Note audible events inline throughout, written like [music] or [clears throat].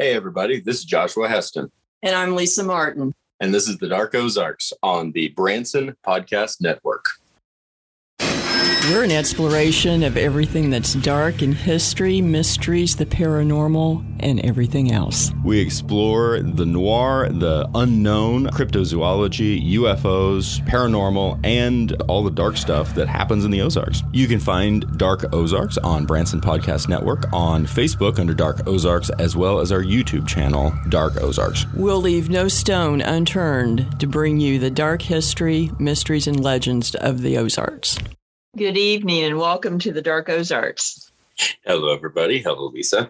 Hey, everybody, this is Joshua Heston. And I'm Lisa Martin. And this is the Dark Ozarks on the Branson Podcast Network. We're an exploration of everything that's dark in history, mysteries, the paranormal, and everything else. We explore the noir, the unknown, cryptozoology, UFOs, paranormal, and all the dark stuff that happens in the Ozarks. You can find Dark Ozarks on Branson Podcast Network, on Facebook under Dark Ozarks, as well as our YouTube channel, Dark Ozarks. We'll leave no stone unturned to bring you the dark history, mysteries, and legends of the Ozarks. Good evening and welcome to the Dark Ozarks. Hello, everybody. Hello, Lisa.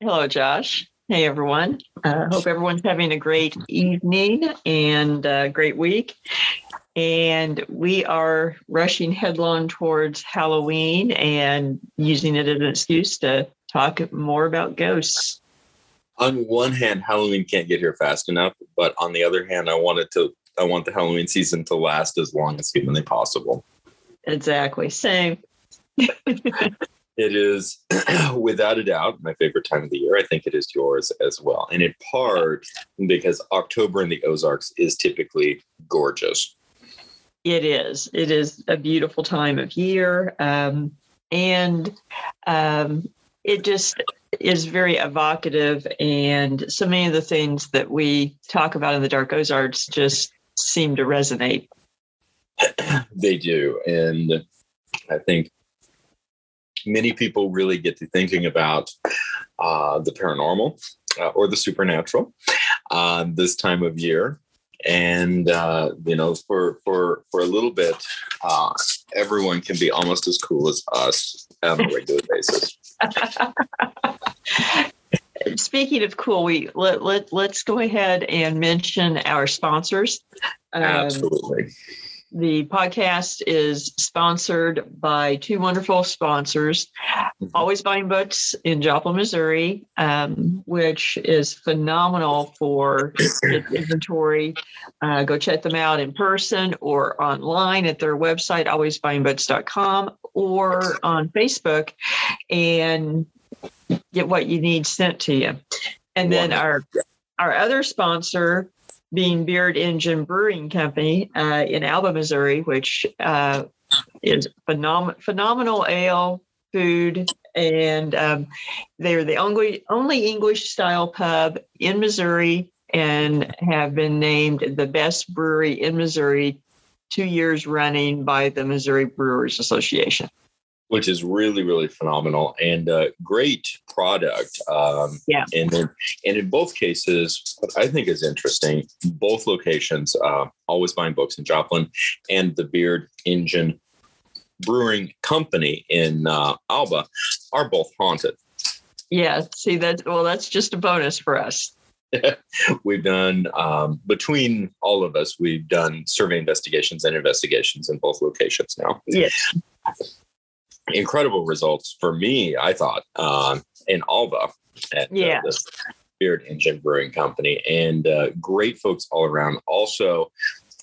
Hello, Josh. Hey, everyone. Uh, hope everyone's having a great evening and a great week. And we are rushing headlong towards Halloween and using it as an excuse to talk more about ghosts. On one hand, Halloween can't get here fast enough, but on the other hand, I wanted to I want the Halloween season to last as long as humanly possible. Exactly. Same. [laughs] it is [clears throat] without a doubt my favorite time of the year. I think it is yours as well. And in part because October in the Ozarks is typically gorgeous. It is. It is a beautiful time of year. Um, and um, it just is very evocative. And so many of the things that we talk about in the Dark Ozarks just seem to resonate. [clears throat] they do. And I think many people really get to thinking about uh, the paranormal uh, or the supernatural uh, this time of year. And uh, you know, for for for a little bit, uh, everyone can be almost as cool as us on a regular [laughs] basis. Speaking of cool, we let, let let's go ahead and mention our sponsors. Um, Absolutely. The podcast is sponsored by two wonderful sponsors mm-hmm. Always Buying Books in Joplin, Missouri, um, which is phenomenal for inventory. Uh, go check them out in person or online at their website, alwaysbuyingbooks.com, or on Facebook and get what you need sent to you. And then our our other sponsor being Beard Engine Brewing Company uh, in Alba, Missouri, which uh, is phenom- phenomenal ale, food, and um, they're the only only English style pub in Missouri and have been named the best brewery in Missouri two years running by the Missouri Brewers Association which is really really phenomenal and a great product um, yeah. and in, and in both cases what i think is interesting both locations uh, always buying books in joplin and the beard engine brewing company in uh, alba are both haunted. Yeah see that well that's just a bonus for us. [laughs] We've done um, between all of us we've done survey investigations and investigations in both locations now. Yes incredible results for me, I thought, um, in Alba at uh, yeah. uh, the Beard Engine Brewing Company, and uh, great folks all around. Also,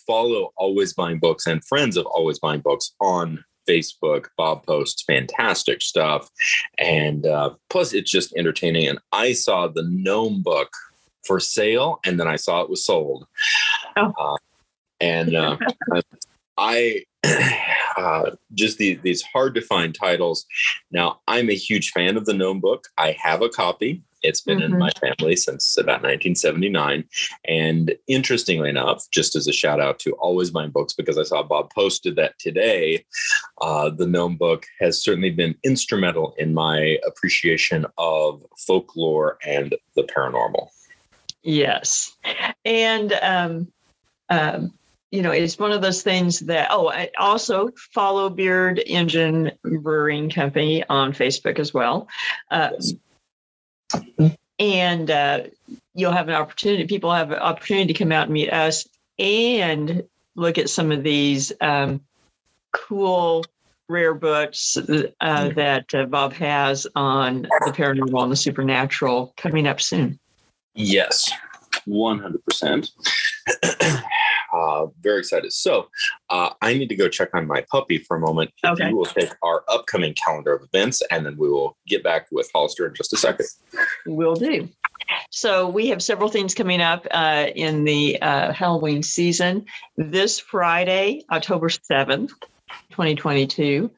follow Always Buying Books and friends of Always Buying Books on Facebook. Bob posts fantastic stuff, and uh, plus it's just entertaining. And I saw the Gnome book for sale, and then I saw it was sold. Oh. Uh, and uh, [laughs] I [sighs] uh, just the, these hard to find titles. Now, I'm a huge fan of the Gnome book. I have a copy. It's been mm-hmm. in my family since about 1979. And interestingly enough, just as a shout out to Always Buying Books, because I saw Bob posted that today, uh, the Gnome book has certainly been instrumental in my appreciation of folklore and the paranormal. Yes. And um, um, you know, it's one of those things that, oh, I also follow Beard Engine Brewing Company on Facebook as well. Uh, and uh, you'll have an opportunity, people have an opportunity to come out and meet us and look at some of these um, cool, rare books uh, mm. that uh, Bob has on the paranormal and the supernatural coming up soon. Yes, 100%. [clears throat] Uh, very excited. So uh, I need to go check on my puppy for a moment. Okay. you will take our upcoming calendar of events, and then we will get back with Hollister in just a second. Will do. So we have several things coming up uh, in the uh, Halloween season. This Friday, October 7th, 2022,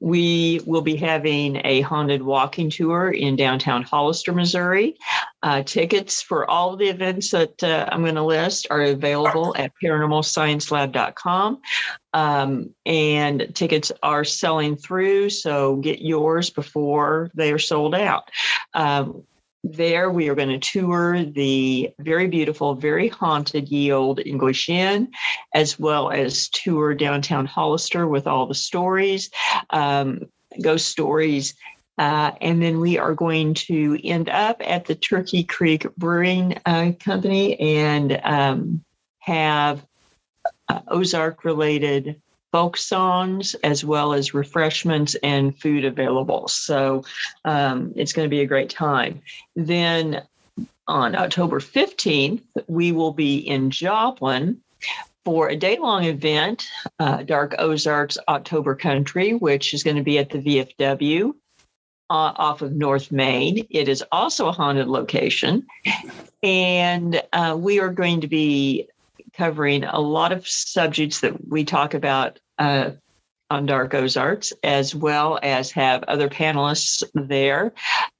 we will be having a haunted walking tour in downtown Hollister, Missouri. Uh, tickets for all the events that uh, I'm going to list are available at paranormalsciencelab.com. Um, and tickets are selling through, so get yours before they are sold out. Um, there we are going to tour the very beautiful, very haunted Ye Olde English Inn, as well as tour downtown Hollister with all the stories, um, ghost stories. Uh, and then we are going to end up at the Turkey Creek Brewing uh, Company and um, have uh, Ozark related folk songs as well as refreshments and food available. So um, it's going to be a great time. Then on October 15th, we will be in Joplin for a day long event, uh, Dark Ozarks October Country, which is going to be at the VFW. Uh, off of North Main. It is also a haunted location. And uh, we are going to be covering a lot of subjects that we talk about uh, on Dark Ozarks, as well as have other panelists there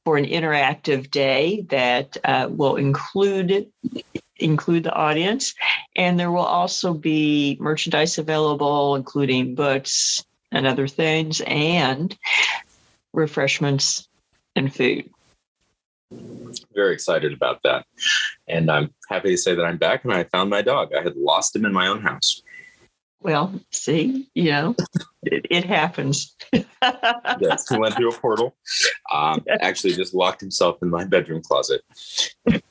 for an interactive day that uh, will include include the audience, and there will also be merchandise available, including books and other things, and refreshments and food. Very excited about that, and I'm happy to say that I'm back and I found my dog. I had lost him in my own house. Well, see, you know, it, it happens. yes, he went through a portal. Um, [laughs] actually, just locked himself in my bedroom closet. [laughs]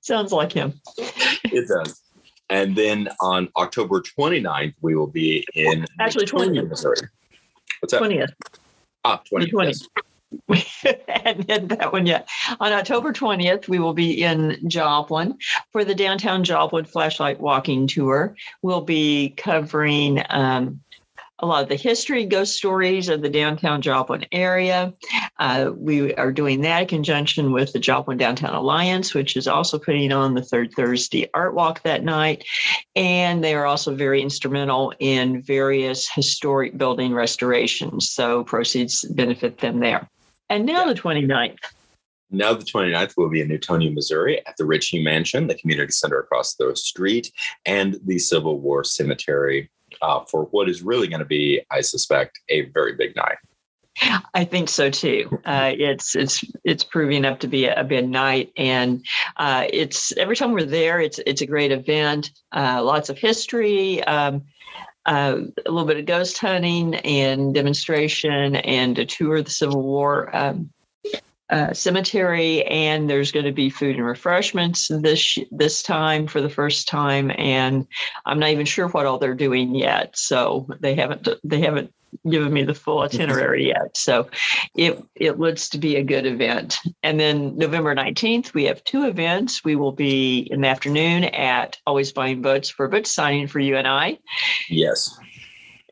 Sounds like him. It does. And then on October 29th, we will be in actually 20th, Missouri. What's that? 20th. Ah, 20th. 20th. Yes. Had that one yet. On October 20th, we will be in Joplin for the Downtown Joplin Flashlight Walking Tour. We'll be covering um, a lot of the history, ghost stories of the downtown Joplin area. Uh, we are doing that in conjunction with the Joplin Downtown Alliance, which is also putting on the third Thursday art walk that night. And they are also very instrumental in various historic building restorations. So proceeds benefit them there. And now yeah. the 29th. Now the 29th will be in Newtonia, Missouri at the Ritchey Mansion, the community center across the street, and the Civil War Cemetery uh, for what is really going to be, I suspect, a very big night. I think so too. Uh, it's it's it's proving up to be a, a big night, and uh, it's every time we're there, it's it's a great event. Uh, lots of history, um, uh, a little bit of ghost hunting and demonstration and a tour of the Civil War um, uh, cemetery. And there's going to be food and refreshments this this time for the first time. And I'm not even sure what all they're doing yet. So they haven't they haven't given me the full itinerary yet. So it it looks to be a good event. And then November 19th, we have two events. We will be in the afternoon at Always Buying Books for book signing for you and I. Yes.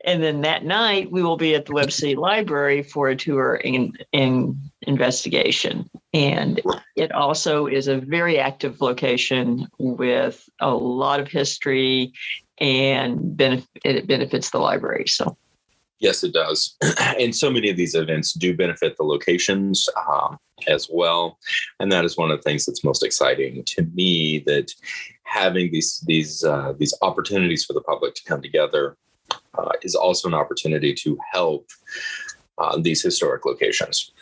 And then that night, we will be at the Webb City Library for a tour and, and investigation. And it also is a very active location with a lot of history and it benefits the library. So Yes, it does. [clears throat] and so many of these events do benefit the locations um, as well. And that is one of the things that's most exciting to me that having these these uh, these opportunities for the public to come together uh, is also an opportunity to help uh, these historic locations.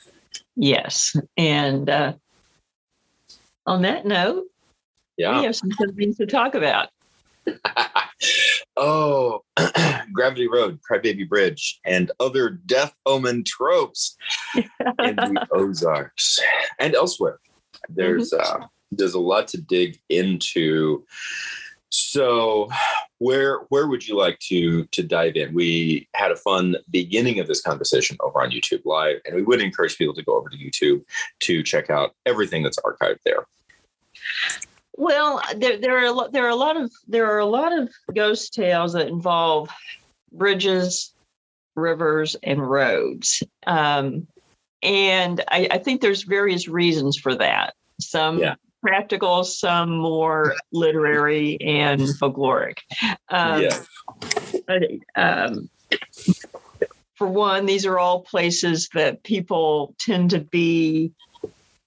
Yes, and uh, on that note, yeah, we have some things to talk about. [laughs] oh, [clears throat] Gravity Road, Crybaby Bridge, and other death omen tropes in the [laughs] Ozarks and elsewhere. There's mm-hmm. uh, there's a lot to dig into. So, where where would you like to to dive in? We had a fun beginning of this conversation over on YouTube Live, and we would encourage people to go over to YouTube to check out everything that's archived there. Well, there there are a lot, there are a lot of there are a lot of ghost tales that involve bridges, rivers, and roads, um, and I, I think there's various reasons for that. Some Yeah. practical, some more literary and folkloric. Um, Yeah. but, um, for one, these are all places that people tend to be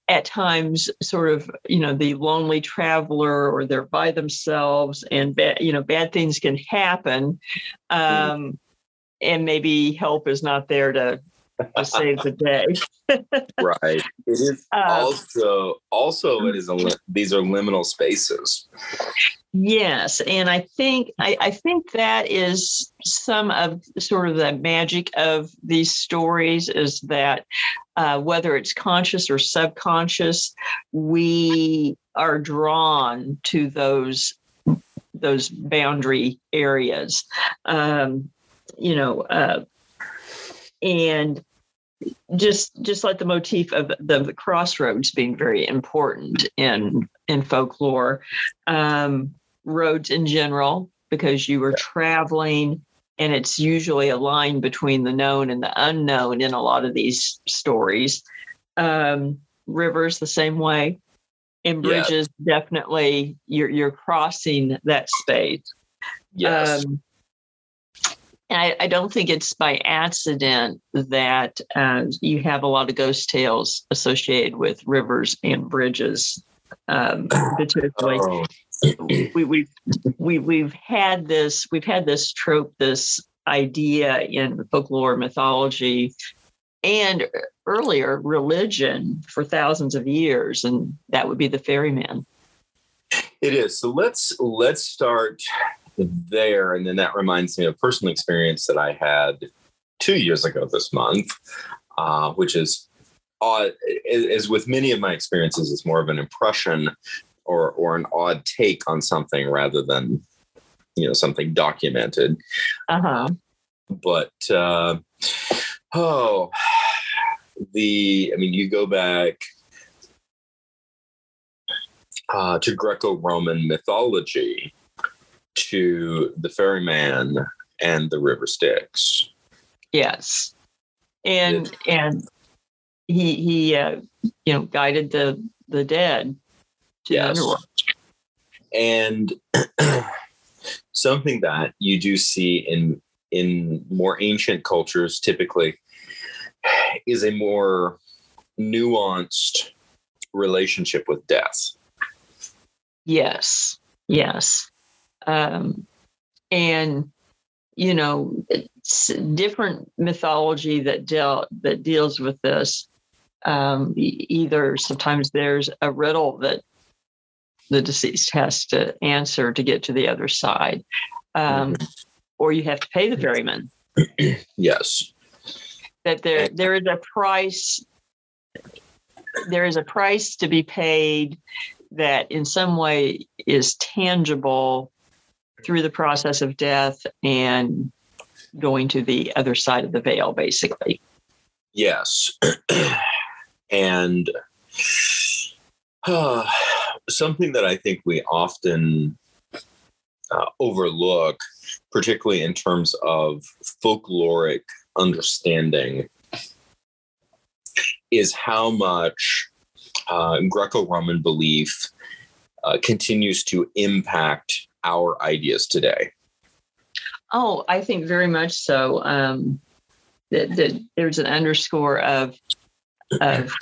at times sort of you know the lonely traveler or they're by themselves and bad you know bad things can happen um and maybe help is not there to [laughs] to save the day [laughs] right. It is Um, also also it is a these are liminal spaces. Yes, and I think I, I think that is some of sort of the magic of these stories is that uh, whether it's conscious or subconscious, we are drawn to those those boundary areas. Um, you know, uh, and just just like the motif of the, the crossroads being very important in in folklore um, roads in general because you are traveling and it's usually a line between the known and the unknown in a lot of these stories. Um, rivers the same way and bridges definitely you're you're crossing that space. Yes. um, and I, I don't think it's by accident that uh, you have a lot of ghost tales associated with rivers and bridges. Um, [coughs] particularly, oh, we, we, we, we've had this, we've had this trope, this idea in folklore mythology and earlier religion for thousands of years, and that would be the ferryman. It is. So let's let's start there, and then that reminds me of a personal experience that I had two years ago this month, uh, which is odd. As with many of my experiences, it's more of an impression or or an odd take on something rather than you know something documented. Uh huh. But uh, oh, the I mean, you go back uh, to Greco-Roman mythology, to the ferryman and the river Styx. Yes, and and he he uh, you know guided the the dead to Yes. the underworld. and [clears throat] something that you do see in in more ancient cultures typically is a more nuanced relationship with death Yes, yes, um, and you know it's different mythology that dealt that deals with this. Um, either sometimes there's a riddle that the deceased has to answer to get to the other side, um, or you have to pay the ferryman. [clears throat] yes that there there is a price there is a price to be paid that in some way is tangible through the process of death and going to the other side of the veil basically. Yes. [clears throat] And uh, something that i think we often uh, overlook particularly in terms of folkloric understanding is how much uh, greco-roman belief uh, continues to impact our ideas today? Oh i think very much so. Um that, that there's an underscore of of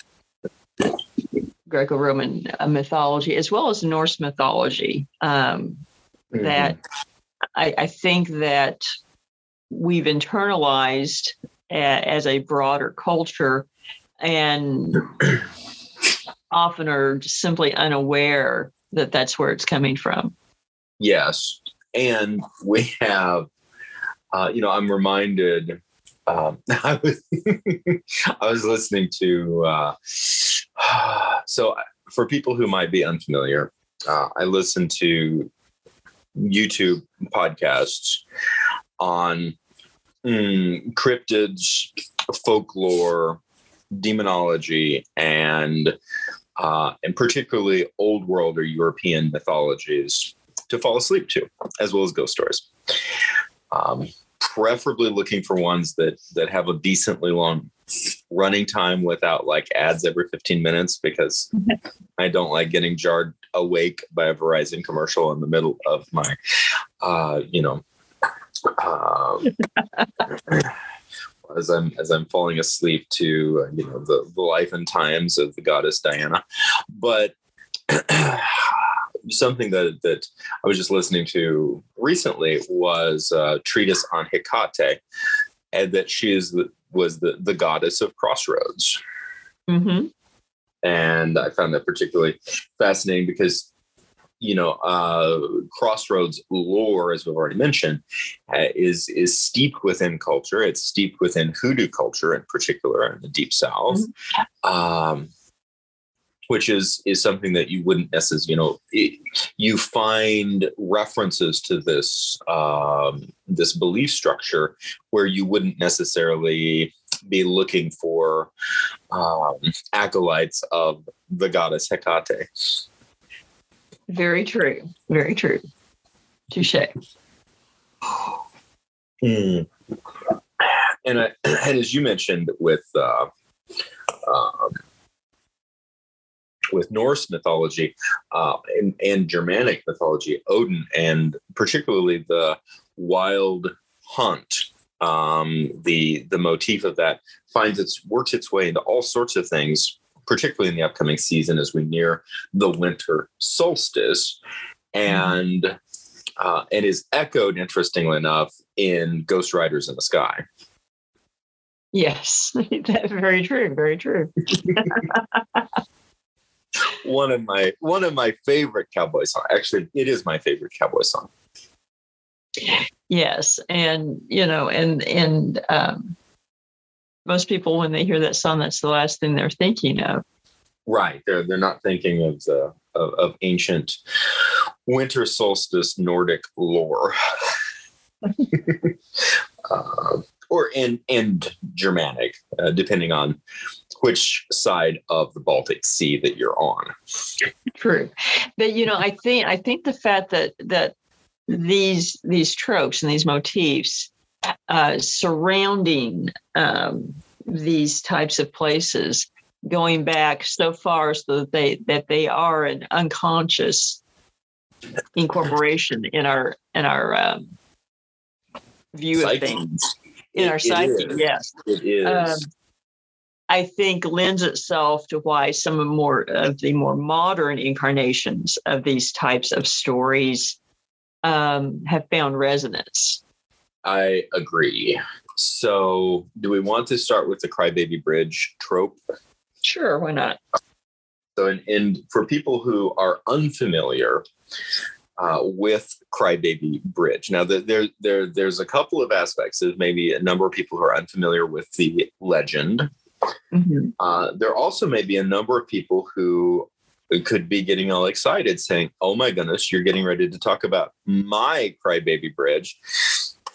greco-roman uh, mythology as well as norse mythology. Um that I, I think that we've internalized a, as a broader culture and [clears throat] often are just simply unaware that that's where it's coming from. Yes. And we have, uh, you know, I'm reminded, um, [laughs] I, was, I was listening to, uh, [sighs] so for people who might be unfamiliar, uh, I listen to YouTube podcasts on mm, cryptids, folklore, demonology, and uh, and particularly old world or European mythologies to fall asleep to, as well as ghost stories. Um, preferably looking for ones that that have a decently long running time without like ads every 15 minutes because [laughs] I don't like getting jarred awake by a Verizon commercial in the middle of my, uh, you know, uh, [laughs] as I'm as I'm falling asleep to uh, you know the, the life and times of the goddess Diana, but [clears throat] something that that I was just listening to recently was a treatise on Hecate, and that she is the, was the the goddess of crossroads. Mm-hmm. And I found that particularly fascinating because you know, uh, Crossroads lore, as we've already mentioned, uh, is is steeped within culture. It's steeped within hoodoo culture, in particular, in the Deep South, mm-hmm. um, which is is something that you wouldn't necessarily, you know, it, you find references to this um, this belief structure where you wouldn't necessarily be looking for um, acolytes of the goddess Hecate. Very true. Very true. Touche. Mm. And I, [clears throat] and as you mentioned with uh, um, with Norse mythology uh, and, and Germanic mythology, Odin, and particularly the wild hunt, um, the the motif of that finds its works its way into all sorts of things particularly in the upcoming season as we near the winter solstice. And uh, and is echoed, interestingly enough, in Ghost Riders in the Sky. Yes, [laughs] that's very true. Very true. [laughs] one of my one of my favorite cowboy songs. Actually, it is my favorite cowboy song. Yes, and you know, and and um, most people when they hear that song that's the last thing they're thinking of right they're they're not thinking of the of, of ancient winter solstice nordic lore [laughs] uh, or and and germanic uh, depending on which side of the baltic sea that you're on. True. But you know i think i think the fact that that these these tropes and these motifs uh, surrounding um, these types of places going back so far so that they that they are an unconscious incorporation in our in our um, view psyche. of things in it, our psyche. Yes, it is. Um, I think lends itself to why some of more of the more modern incarnations of these types of stories um, have found resonance. I agree. So, do we want to start with the crybaby bridge trope? Sure, why not? So, and, and for people who are unfamiliar uh, with crybaby bridge, now the, there, there, there's a couple of aspects. There's maybe a number of people who are unfamiliar with the legend. Mm-hmm. Uh, there also may be a number of people who could be getting all excited saying, Oh my goodness, you're getting ready to talk about my crybaby bridge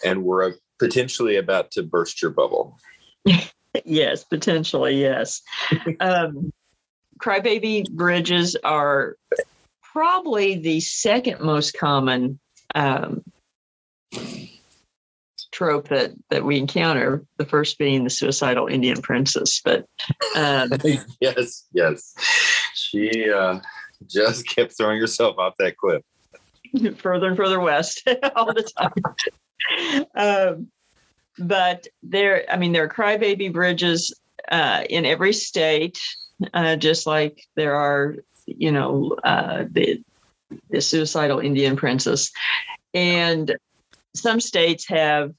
and we're potentially about to burst your bubble. [laughs] yes, potentially, yes. um, crybaby bridges are probably the second most common um, trope that that we encounter. The first being the suicidal Indian princess, but um, [laughs] yes, yes, she uh, just kept throwing herself off that cliff [laughs] further and further west [laughs] all the time um, but there, I mean, there are crybaby bridges uh, in every state, uh, just like there are, you know, uh, the the suicidal Indian princess, and some states have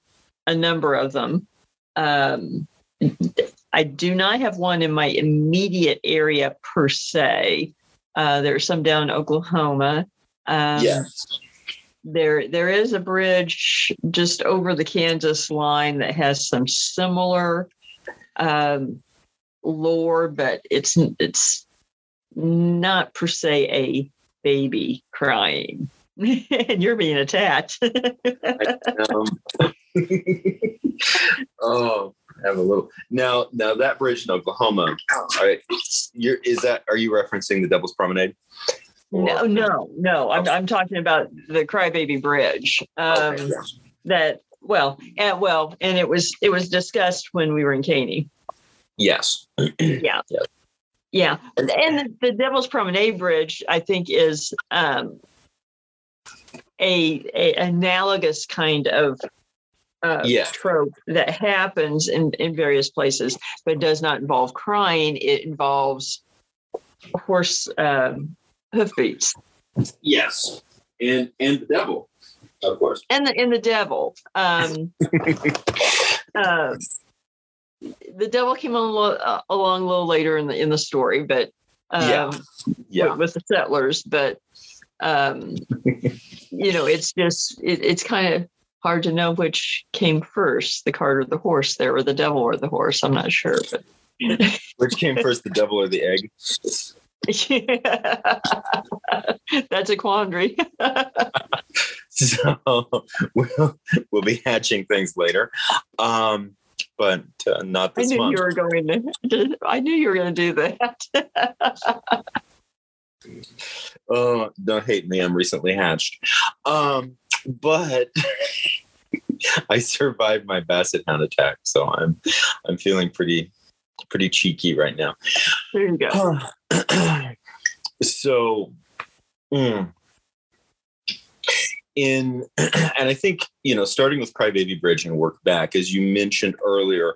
a number of them. Um, I do not have one in my immediate area per se. Uh, are some down in Oklahoma. Um, yes there there is a bridge just over the Kansas line that has some similar um, lore, but it's it's not per se a baby crying. [laughs] and you're being attacked. um, [laughs] oh, I have a little now. Now that bridge in Oklahoma, all right, you're, is that? Are you referencing the Devil's Promenade? No, no, no. I'm, I'm talking about the Crybaby Bridge. Um, okay, That well, and well, and it was it was discussed when we were in Caney. Yes. [clears throat] yeah. Yeah. Yeah. [laughs] And the, Devil's Promenade Bridge, I think, is um, a, a analogous kind of uh, Yeah. trope that happens in, in various places, but does not involve crying. It involves horse um, hoofbeats Yes. And and the devil, of course. and the and the devil. Um, uh, [laughs] the devil came lo- uh, along a little later in the in the story, but um, Yeah. Yeah. with, with the settlers. But um, [laughs] you know, it's just it, it's kind of hard to know which came first, the cart or the horse, there, or the devil or the horse. I'm not sure, but. [laughs] Which came first, the devil or the egg? Yeah. [laughs] That's a quandary. So we'll we'll be hatching things later, um, but uh, not I knew month. you were going to. [laughs] I knew you were going to do that. [laughs] Oh, don't hate me. I'm recently hatched. Um, but [laughs] I survived my basset hound attack, so I'm I'm feeling pretty pretty cheeky right now. there you go. [sighs] [clears throat] so mm, in [clears throat] and I think you know starting with Crybaby Bridge and work back as you mentioned earlier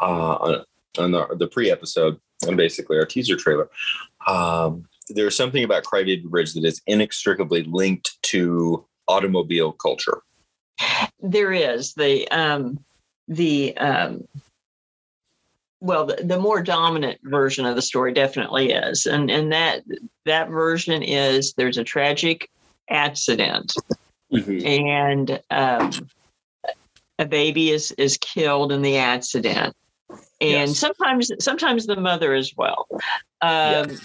uh, on, the, the pre-episode and basically our teaser trailer. Um, there's something about Crybaby Bridge that is inextricably linked to automobile culture. There is the um, the um, well, the, the more dominant version of the story definitely is, and and that that version is there's a tragic accident and um, a baby is is killed in the accident. And Yes. sometimes sometimes the mother as well. Um,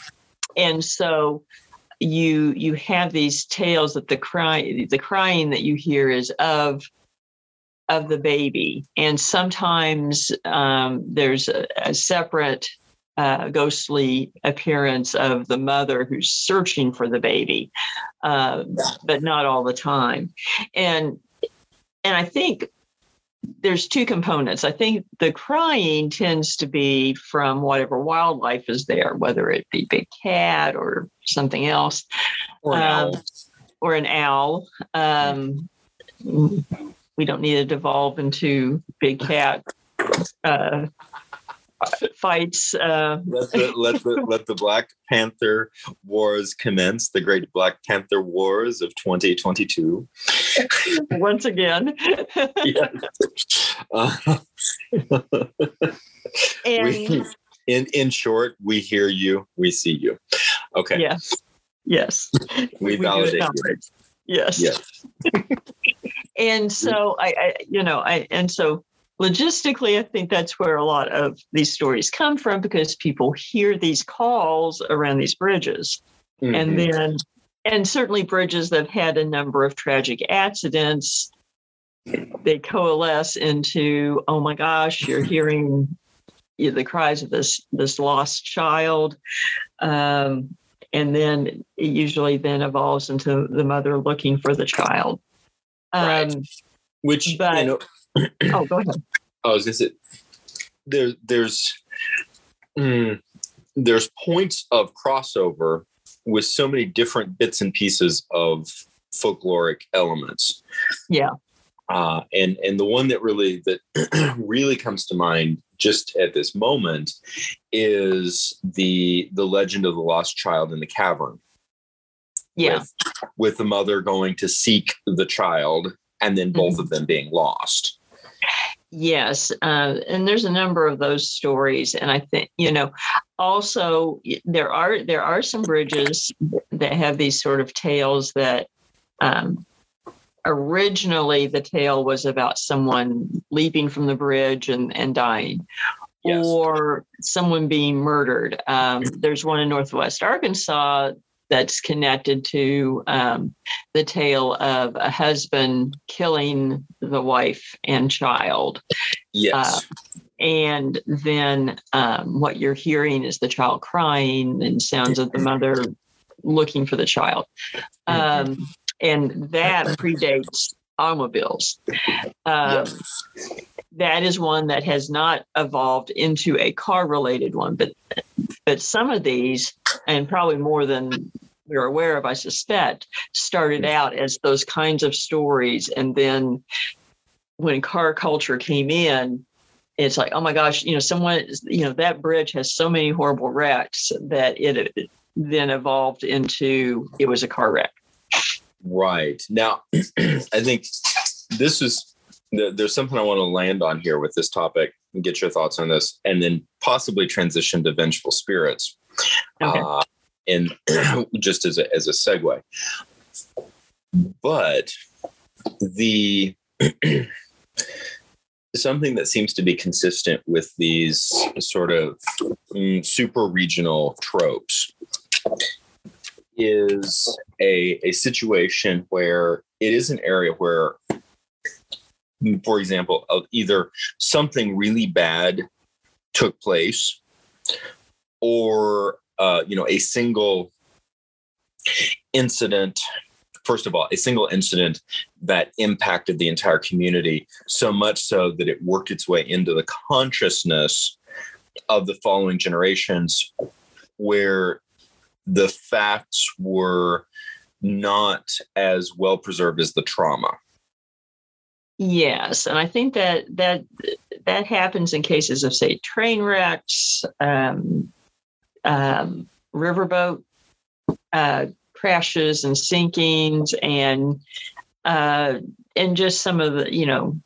and so you you have these tales that the cry the crying that you hear is of of the baby. And sometimes um, there's a, a separate uh, ghostly appearance of the mother who's searching for the baby uh, but not all the time. And and i think there's two components. I think the crying tends to be from whatever wildlife is there whether it be big cat or something else Or an Um, owl. or an owl. Um, we don't need to devolve into big cat uh, fights uh, let the let the [laughs] let the Black Panther Wars commence. The Great Black Panther Wars of 2022. [laughs] once again. [laughs] Uh, and we, in in short, we hear you, we see you. Okay, yes yes we, do validate you. yes Yes. and so I, I you know i and so logistically i think that's where a lot of these stories come from because people hear these calls around these bridges and Mhm. then and certainly bridges that have had a number of tragic accidents they coalesce into oh my gosh you're hearing the cries of this this lost child um, and then it usually then evolves into the mother looking for the child um, Right. which but- you know, oh go ahead I was gonna say there there's mm, there's points of crossover with so many different bits and pieces of folkloric elements. Yeah. Uh, and and the one that really that [clears throat] really comes to mind just at this moment is the the legend of the lost child in the cavern. yeah With, with the mother going to seek the child and then both Mm-hmm. of them being lost. Yes, uh, and there's a number of those stories, and I think you know. Also, there are there are some bridges that have these sort of tales that um, originally the tale was about someone leaping from the bridge and and dying, Yes. or someone being murdered. Um, there's one in Northwest Arkansas that's connected to um, the tale of a husband killing the wife and child. Yes. And then um, what you're hearing is the child crying and sounds of the mother looking for the child. Um, and that predates automobiles. Um, that is one that has not evolved into a car related one but but some of these and probably more than we're aware of i suspect started mm. out as those kinds of stories. And then when car culture came in it's like oh my gosh you know someone you know that bridge has so many horrible wrecks that it then evolved into it was a car wreck. Right. Now [clears throat] i think this is there's something I want to land on here with this topic and get your thoughts on this, and then possibly transition to vengeful spirits. Okay. Uh, and [clears throat] just as a, as a segue, but the [clears throat] something that seems to be consistent with these sort of mm, super regional tropes is a, a situation where it is an area where for example, of either something really bad took place or uh, you know a single incident first of all a single incident that impacted the entire community so much so that it worked its way into the consciousness of the following generations where the facts were not as well preserved as the trauma Yes, and I think that that that happens in cases of say train wrecks, um, um, riverboat uh, crashes and sinkings, and uh, and just some of the you know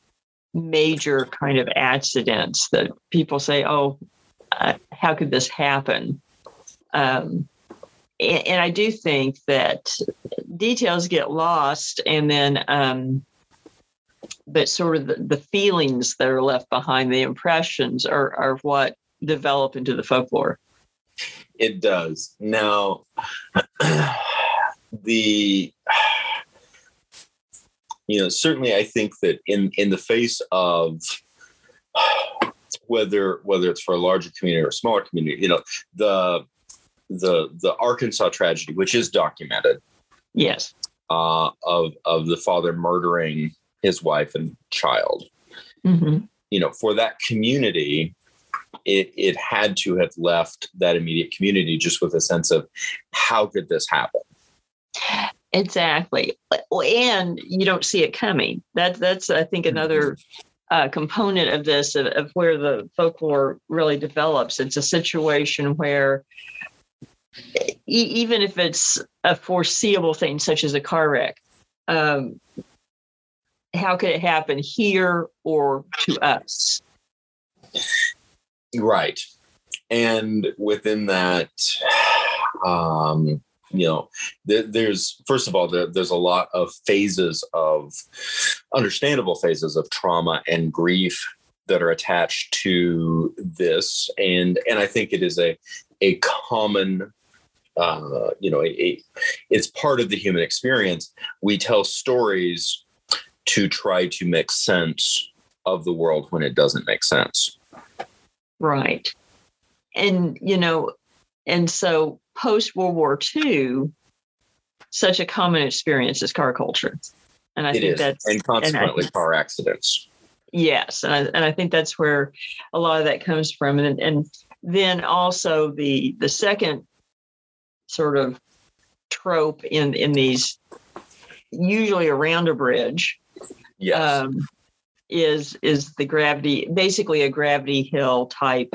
major kind of accidents that people say, oh, uh, how could this happen? Um, and, and, I do think that details get lost, and then um, but sort of the, the feelings that are left behind, the impressions are, are what develop into the folklore. It does. Now, [clears throat] the you know certainly I think that in in the face of whether whether it's for a larger community or a smaller community, you know the the the Arkansas tragedy, which is documented, yes, uh, of of the father murdering his wife and child. Mm-hmm. You know, for that community, it, it had to have left that immediate community just with a sense of how could this happen? Exactly. And you don't see it coming. That, that's, I think, another uh, component of this, of, of where the folklore really develops. It's a situation where even if it's a foreseeable thing, such as a car wreck, um, how could it happen here or to us? Right. And within that, um, you know, there's first of all, there's a lot of phases of understandable phases of trauma and grief that are attached to this, and and I think it is a a common uh, you know, it's part of the human experience. We tell stories to try to make sense of the world when it doesn't make sense. Right. And, you know, and so post World War II, such a common experience is car culture. And I it think is. that's and consequently and car accidents. Yes. And I, and I think that's where a lot of that comes from. And, and then also the the second sort of trope in in these usually around a bridge yes. Um, is is the gravity basically a gravity hill type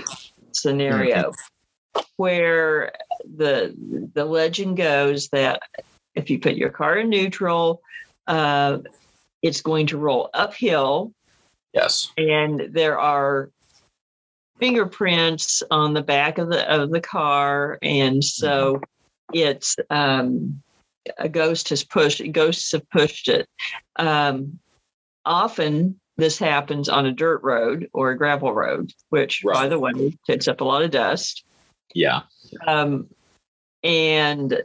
scenario mm-hmm. where the the legend goes that if you put your car in neutral uh, it's going to roll uphill yes and there are fingerprints on the back of the of the car and so mm-hmm. it's um, a ghost has pushed ghosts have pushed it um, often this happens on a dirt road or a gravel road, which, right. by the way, takes up a lot of dust. Yeah. Um, and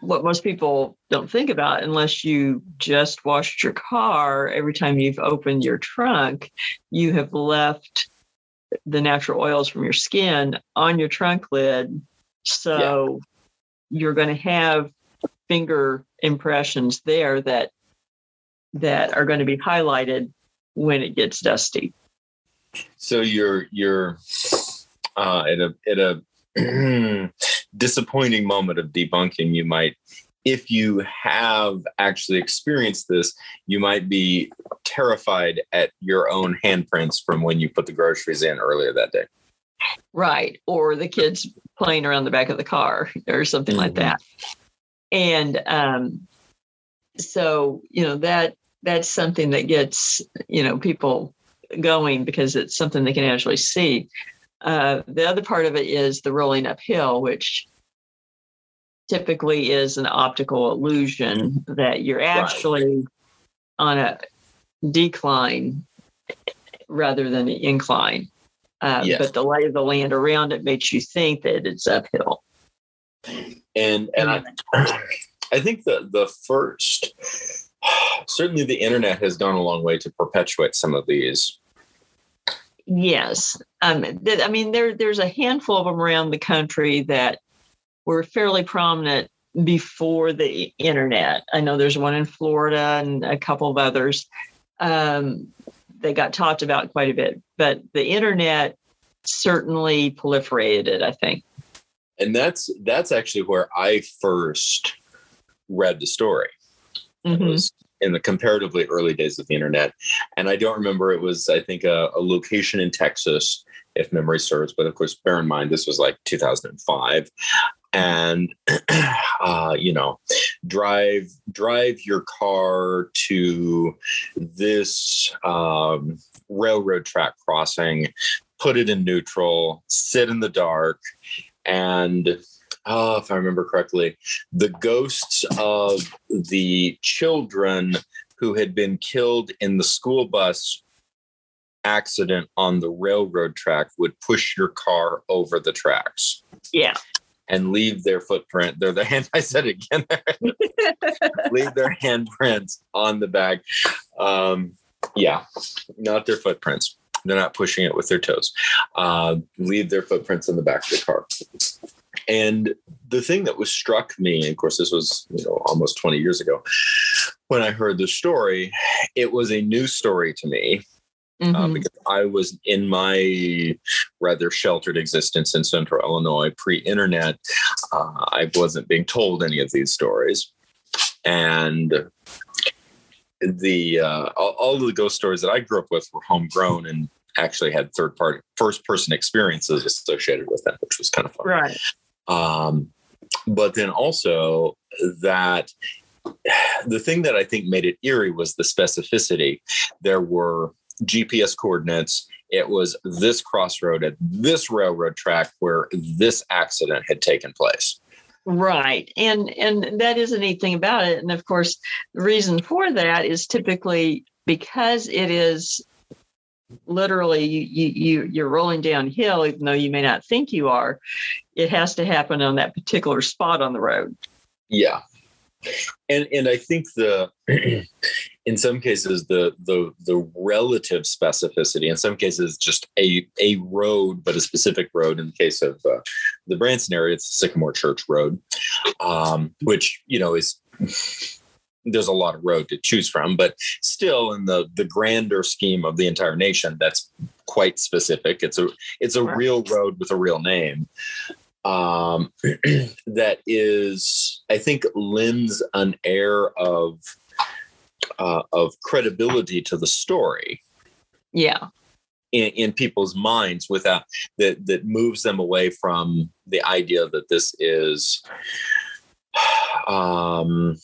what most people don't think about, unless you just washed your car, every time you've opened your trunk, you have left the natural oils from your skin on your trunk lid. So yeah. you're going to have finger impressions there that that are going to be highlighted when it gets dusty. So you're you're uh, at a at a [clears throat] disappointing moment of debunking. You might, if you have actually experienced this, you might be terrified at your own handprints from when you put the groceries in earlier that day. Right. Or the kids playing around the back of the car or something mm-hmm. like that. And um, so, you know, that that's something that gets, you know, people going because it's something they can actually see. Uh, the other part of it is the rolling uphill, which typically is an optical illusion that you're actually right. on a decline rather than an incline. Uh, yes. But the lay of the land around it makes you think that it's uphill. And and I, I think the the first certainly the internet has gone a long way to perpetuate some of these. Yes, um, th- I mean there there's a handful of them around the country that were fairly prominent before the internet. I know there's one in Florida and a couple of others. Um, they got talked about quite a bit, but the internet certainly proliferated it, I think. And that's that's actually where I first read the story. Mm-hmm. It was in the comparatively early days of the internet. And I don't remember, it was, I think, a, a location in Texas, if memory serves. But of course, bear in mind, this was like 2005 and [clears throat] uh, you know drive drive your car to this um, railroad track crossing put it in neutral sit in the dark and oh, if I remember correctly, the ghosts of the children who had been killed in the school bus accident on the railroad track would push your car over the tracks. Yeah and leave their footprint. They're the hand. [laughs] I said it again. [laughs] leave their handprints on the bag. Um, yeah, not their footprints. They're not pushing it with their toes. Uh, leave their footprints in the back of the car. And the thing that was struck me, of course, this was you know almost 20 years ago, when I heard the story, it was a new story to me uh, mm-hmm. uh, because I was in my rather sheltered existence in central Illinois pre internet. Uh, I wasn't being told any of these stories. And the uh, all, all of the ghost stories that I grew up with were homegrown and actually had third party, first person experiences associated with them, which was kind of fun. Right. Um, but then also that the thing that I think made it eerie was the specificity. There were GPS coordinates. It was this crossroad at this railroad track where this accident had taken place. Right. And and that is a neat thing about it. And of course, the reason for that is typically because it is literally you you you're rolling downhill even though you may not think you are it has to happen on that particular spot on the road. Yeah. And and i think the [clears throat] in some cases the the the relative specificity in some cases just a a road but a specific road in the case of uh, the branson area it's sycamore church road um, which you know is there's a lot of road to choose from but still in the the grander scheme of the entire nation that's quite specific it's a it's a real road with a real name um, [clears throat] that is i think lends an air of uh, of credibility to the story. Yeah. In, in people's minds without that that moves them away from the idea that this is [sighs] um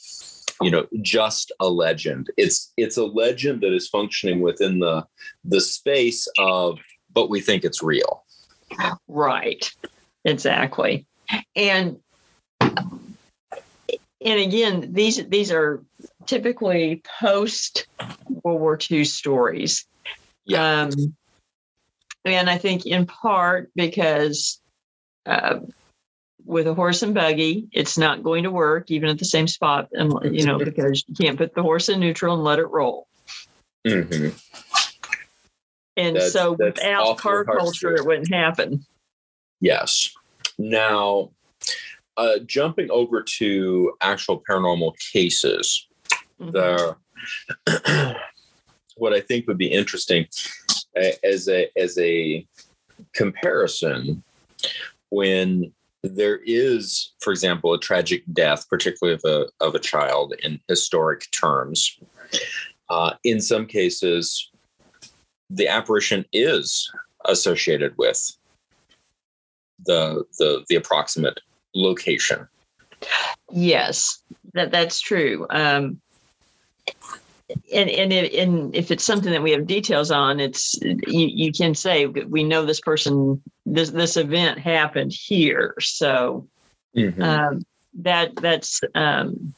you know just a legend it's it's a legend that is functioning within the the space of but we think it's real right exactly and and again these these are typically post World War II stories. Yeah. Um, and I think in part because uh, with a horse and buggy, it's not going to work even at the same spot, and you know because you can't put the horse in neutral and let it roll. Mm-hmm. And that's, so that's without car culture, it wouldn't happen. Yes. Now, uh, jumping over to actual paranormal cases, mm-hmm. the [clears throat] what I think would be interesting uh, as a as a comparison when there is, for example, a tragic death, particularly of a of a child in historic terms. Uh, in some cases, the apparition is associated with the the the approximate location. Yes, that that's true. Um, and and if, and if it's something that we have details on, it's you, you can say we know this person this this event happened here, so mm-hmm. um, that that's um,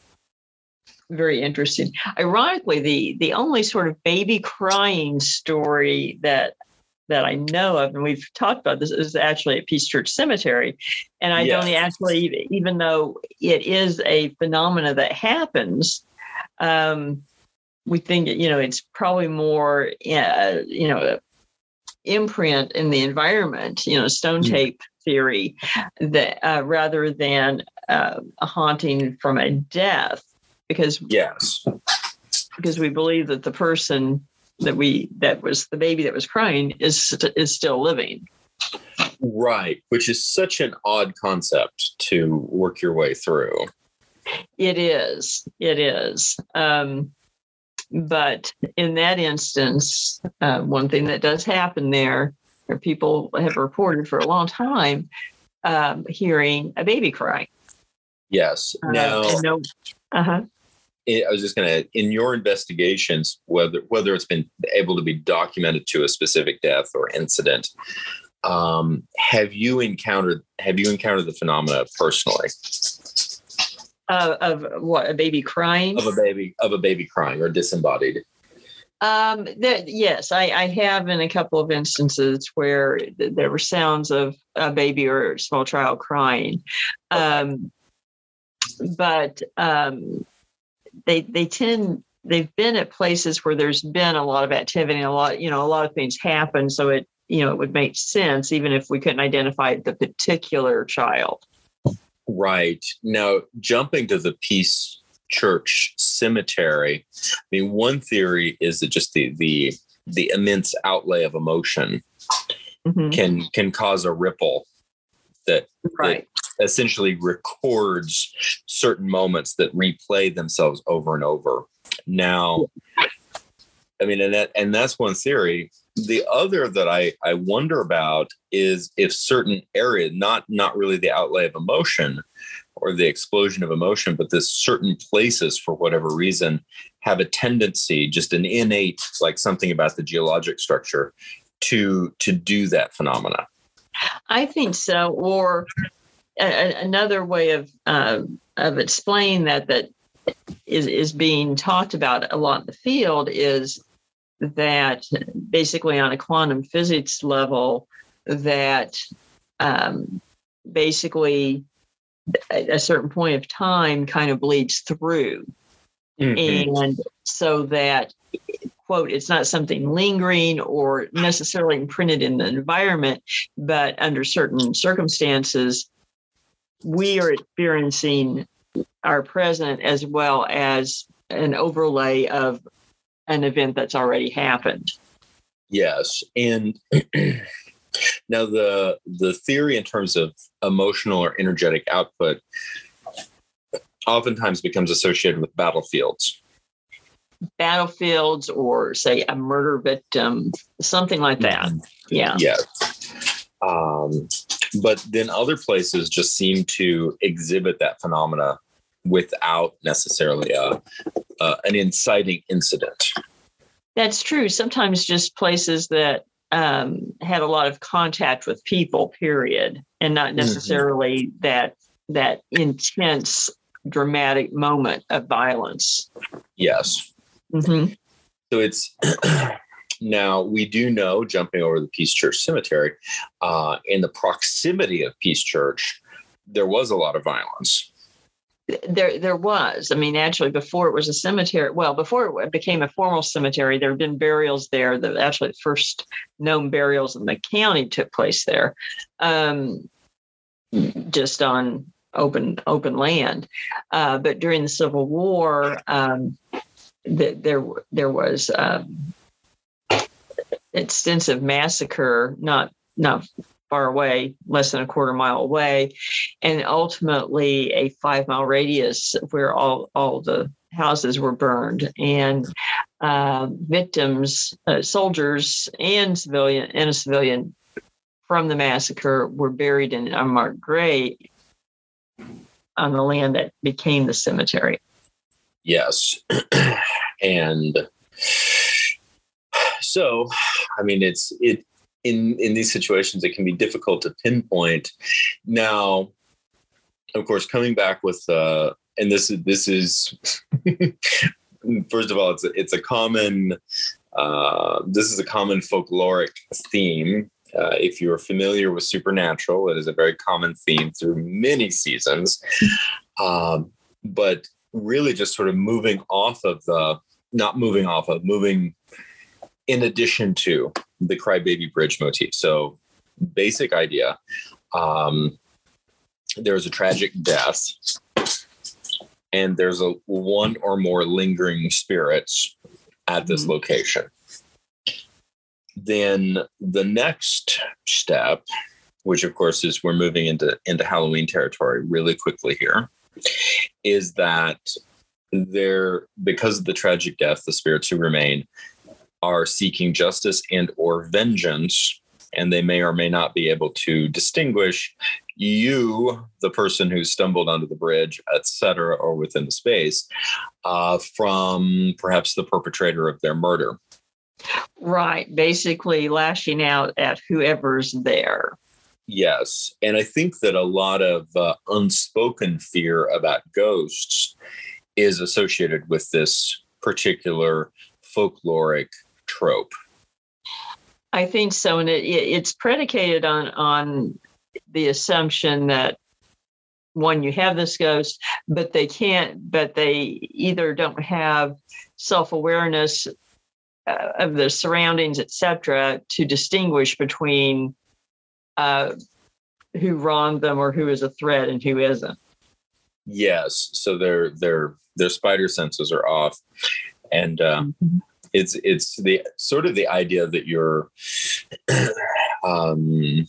very interesting. Ironically, the the only sort of baby crying story that that I know of, and we've talked about this, is actually at Peace Church Cemetery. And I yes. don't actually, even though it is a phenomena that happens, um, we think you know it's probably more uh, you know imprint in the environment you know stone hmm. tape theory that uh, rather than uh, a haunting from a death because yes. because we believe that the person that we that was the baby that was crying is is still living. Right which is such an odd concept to work your way through. It is it is. Um but in that instance, uh, one thing that does happen there, or people have reported for a long time, um, hearing a baby cry. Yes. Uh, no, uh-huh. I was just going to, in your investigations, whether whether it's been able to be documented to a specific death or incident, um, have you encountered have you encountered the phenomena personally? Uh, of what a baby crying? Of a baby of a baby crying or disembodied. Um that yes I, I have in a couple of instances where th- there were sounds of a baby or a small child crying. Um but um they they tend they've been at places where there's been a lot of activity and a lot you know a lot of things happen so it you know it would make sense even if we couldn't identify the particular child Right. Now, jumping to the Peace Church Cemetery, I mean, one theory is that just the the the immense outlay of emotion mm-hmm. can can cause a ripple that, right. that essentially records certain moments that replay themselves over and over. Now, I mean, and that and that's one theory the other that I, I wonder about is if certain areas, not not really the outlay of emotion or the explosion of emotion, but this certain places for whatever reason have a tendency, just an innate, like something about the geologic structure, to to do that phenomena. I think so. Or a, another way of uh, of explaining that that is is being talked about a lot in the field is that basically on a quantum physics level that um, basically a certain point of time kind of bleeds through mm-hmm. and so that quote it's not something lingering or necessarily imprinted in the environment but under certain circumstances we are experiencing our present as well as an overlay of an event that's already happened. Yes, and [clears throat] now the the theory in terms of emotional or energetic output oftentimes becomes associated with battlefields. Battlefields, or say a murder victim, something like that. Mm-hmm. Yeah. Yeah. Um, but then other places just seem to exhibit that phenomena without necessarily a, uh, an inciting incident. That's true. Sometimes just places that um, had a lot of contact with people, period, and not mm-hmm. necessarily mm-hmm. that that intense, dramatic moment of violence. Yes. Mm-hmm. So it's [clears throat] now we do know, jumping over the Peace Church Cemetery, uh, in the proximity of Peace Church, there was a lot of violence there there was. I mean actually before it was a cemetery well before it became a formal cemetery there have been burials there the actually the first known burials in the county took place there um, just on open open land. Uh, but during the civil war um, the, there there was um, extensive massacre not not far away, less than a quarter mile away, and ultimately a five mile radius where all all the houses were burned and uh, victims, uh, soldiers and civilian and a civilian from the massacre were buried in unmarked grave on the land that became the cemetery. Yes. [clears throat] and so, I mean, it's, it, in, in these situations, it can be difficult to pinpoint. Now, of course, coming back with, uh, and this is, this is, [laughs] first of all, it's a, it's a common, uh, this is a common folkloric theme uh, if you're familiar with Supernatural, it is a very common theme through many seasons. Um, but really, just sort of moving off of the, not moving off of, moving in addition to the Crybaby Bridge motif. So, basic idea um, there's a tragic death, and there's a one or more lingering spirits at this mm-hmm. location then the next step, which of course is we're moving into into Halloween territory really quickly here, is that there because of the tragic death, the spirits who remain are seeking justice and or vengeance and they may or may not be able to distinguish you, the person who stumbled onto the bridge, etc., or within the space, uh, from perhaps the perpetrator of their murder. Right. Basically, lashing out at whoever's there. Yes. And I think that a lot of uh, unspoken fear about ghosts is associated with this particular folkloric trope. I think so. And it, it's predicated on, on the assumption that one, you have this ghost, but they can't, but they either don't have self awareness uh, of the surroundings, etc., to distinguish between uh, who wronged them or who is a threat and who isn't. Yes, so their their their spider senses are off, and uh, mm-hmm. It's it's the sort of the idea that you're [clears throat] um,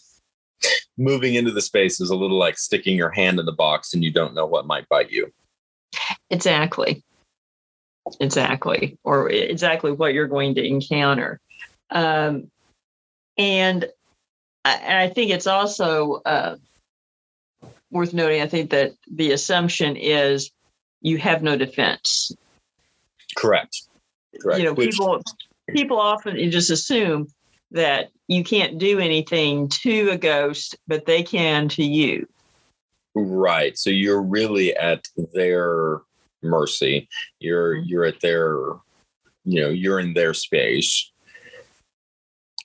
moving into the space is a little like sticking your hand in the box and you don't know what might bite you. Exactly. Exactly. Or exactly what you're going to encounter. Um, and I, I, think it's also uh, worth noting i think that the assumption is you have no defense. Correct correct. you know Which, people people often just assume that you can't do anything to a ghost but they can to you. Right. So you're really at their mercy. You're mm-hmm. you're at their you know you're in their space.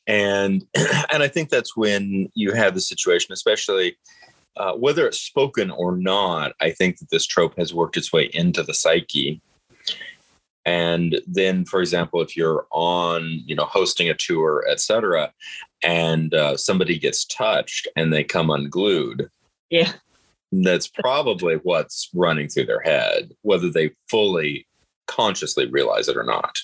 And [clears throat] and i think that's when you have the situation especially uh, whether it's spoken or not i think that this trope has worked its way into the psyche and then for example if you're on you know hosting a tour etc and uh, somebody gets touched and they come unglued yeah that's probably what's running through their head, whether they fully consciously realize it or not.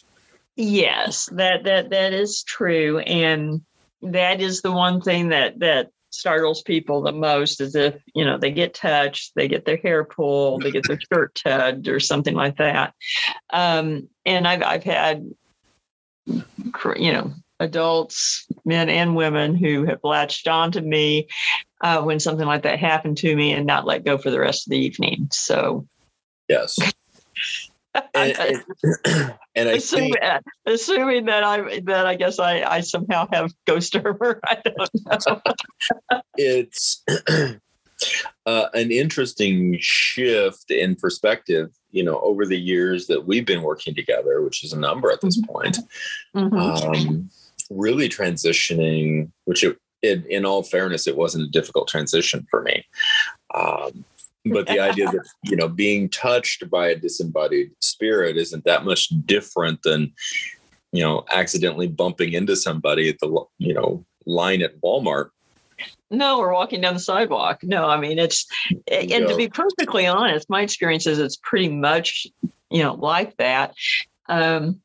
Yes, that that that is true, and that is the one thing that that startles people the most is if you know they get touched they get their hair pulled they get their [laughs] shirt tugged or something like that um, and i've i've had you know adults, men and women, who have latched onto me uh, when something like that happened to me and not let go for the rest of the evening. So, yes. [laughs] [laughs] and, and, [clears throat] and, I assuming, think, assuming that I that I guess I, I somehow have ghost armor. [laughs] I don't know. it's [clears throat] uh, an interesting shift in perspective. You know, over the years that we've been working together, which is a number at this mm-hmm. point. Mm-hmm. Um, really transitioning, which it, it, in all fairness, it wasn't a difficult transition for me. Um, but the idea that you know being touched by a disembodied spirit isn't that much different than you know accidentally bumping into somebody at the you know line at Walmart. No, we're walking down the sidewalk. No, I mean it's and to be perfectly honest, my experience is it's pretty much you know like that. Um,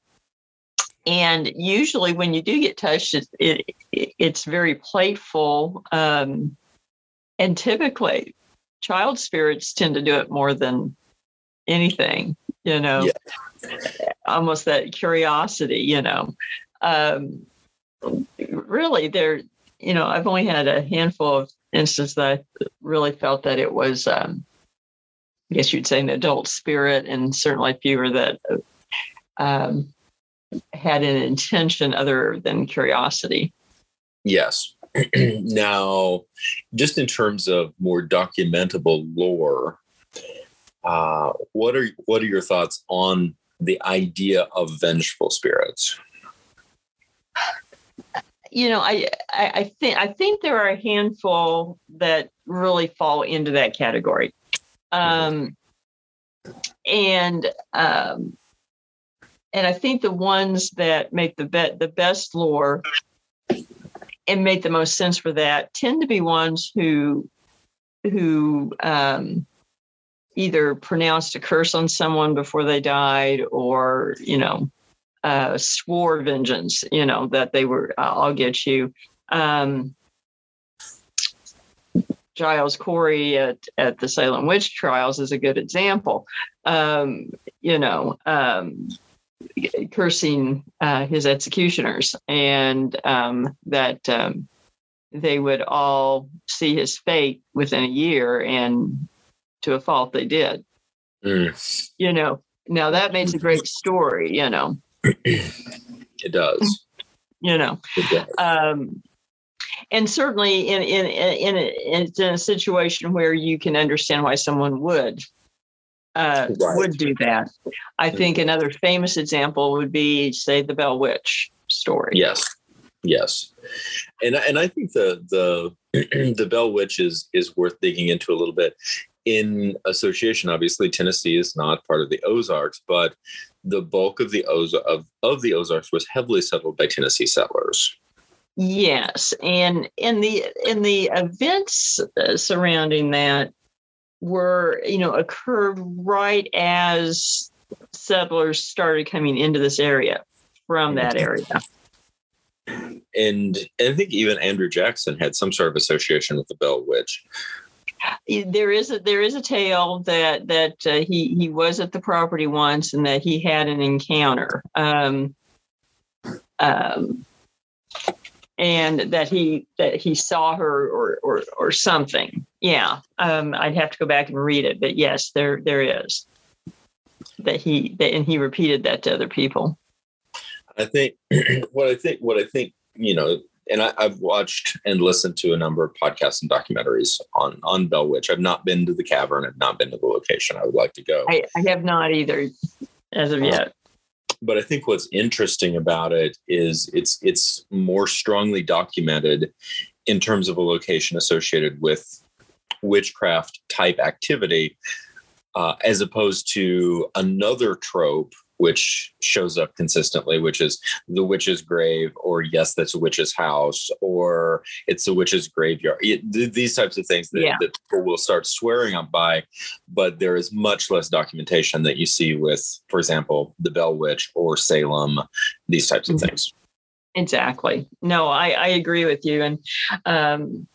and usually when you do get touched, it, it it's very playful. Um, and typically, child spirits tend to do it more than anything. You know, yeah. almost that curiosity. You know, um, really, there. You know, I've only had a handful of instances that I really felt that it was. Um, I guess you'd say an adult spirit, and certainly fewer that um, had an intention other than curiosity. Yes. [clears throat] now, just in terms of more documentable lore, uh, what are what are your thoughts on the idea of vengeful spirits? You know, I, I, I think I think there are a handful that really fall into that category, um, and um, and I think the ones that make the bet the best lore and make the most sense for that tend to be ones who who um, either pronounced a curse on someone before they died or you know uh, swore vengeance you know that they were i'll get you um, Giles Corey at, at the Salem witch trials is a good example. Um, you know, um, cursing uh, his executioners, and um, that um, they would all see his fate within a year, and to a fault they did. Mm. You know, now that makes a great story. You know, it does. You know, does. Um, and certainly in in in a, in a situation where you can understand why someone would uh, right. would do that. I mm-hmm. think another famous example would be, say, the Bell Witch story. Yes, yes, and and I think the the [clears throat] the Bell Witch is is worth digging into a little bit. In association, obviously, Tennessee is not part of the Ozarks, but the bulk of the Oz of, of the Ozarks was heavily settled by Tennessee settlers. Yes, and in the in the events uh, surrounding that, were, you know, occurred right as settlers started coming into this area from that area. And, and I think even Andrew Jackson had some sort of association with the Bell Witch. There is a there is a tale that that uh, he he was at the property once and that he had an encounter. Um, um, and that he that he saw her or or or something. Yeah, um, I'd have to go back and read it, but yes, there there is that he that, and he repeated that to other people. I think [clears throat] what I think what I think you know, and I, have watched and listened to a number of podcasts and documentaries on on Bell Witch. I've not been to the cavern. I've not been to the location. I would like to go. I, I have not either, as of uh, yet but I think what's interesting about it is it's it's more strongly documented in terms of a location associated with witchcraft type activity, uh, as opposed to another trope which shows up consistently, which is the witch's grave, or yes, that's a witch's house, or it's a witch's graveyard. It, these types of things that, yeah. that, people will start swearing up by, but there is much less documentation that you see with, for example, the Bell Witch or Salem, these types of mm-hmm. things. Exactly. No, I, I agree with you. And, um,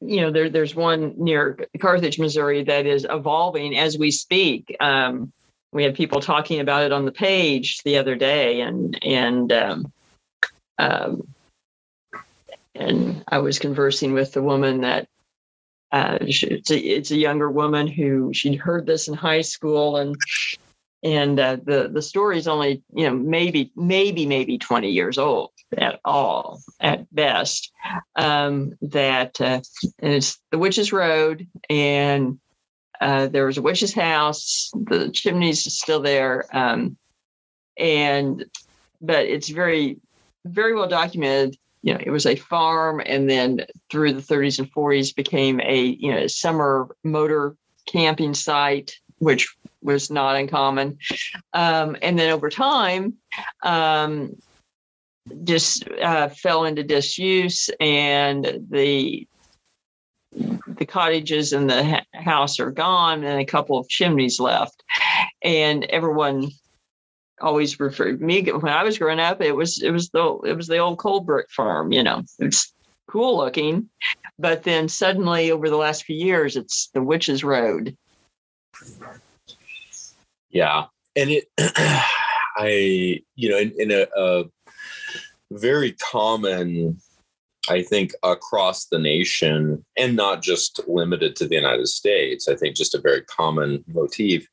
you know, there, there's one near Carthage, Missouri that is evolving as we speak. Um, we had people talking about it on the page the other day, and and um, um, and I was conversing with the woman that uh, she, it's, a, it's a younger woman who she'd heard this in high school, and and uh, the the story is only you know maybe maybe maybe 20 years old at all at best. Um, that uh, and it's the witch's road and uh, there was a witch's house. The chimneys are still there, um, and but it's very, very well documented. You know, it was a farm, and then through the 30s and 40s became a you know summer motor camping site, which was not uncommon. Um, and then over time, um, just uh, fell into disuse, and the the cottages and the house are gone and a couple of chimneys left and everyone always referred me when I was growing up. It was it was the it was the old coal brick farm. You know, it's cool looking, but then suddenly over the last few years, it's the Witches Road. Yeah, and it, [clears throat] I you know, in, in a, a very common I think across the nation and not just limited to the United States. I think just a very common motif,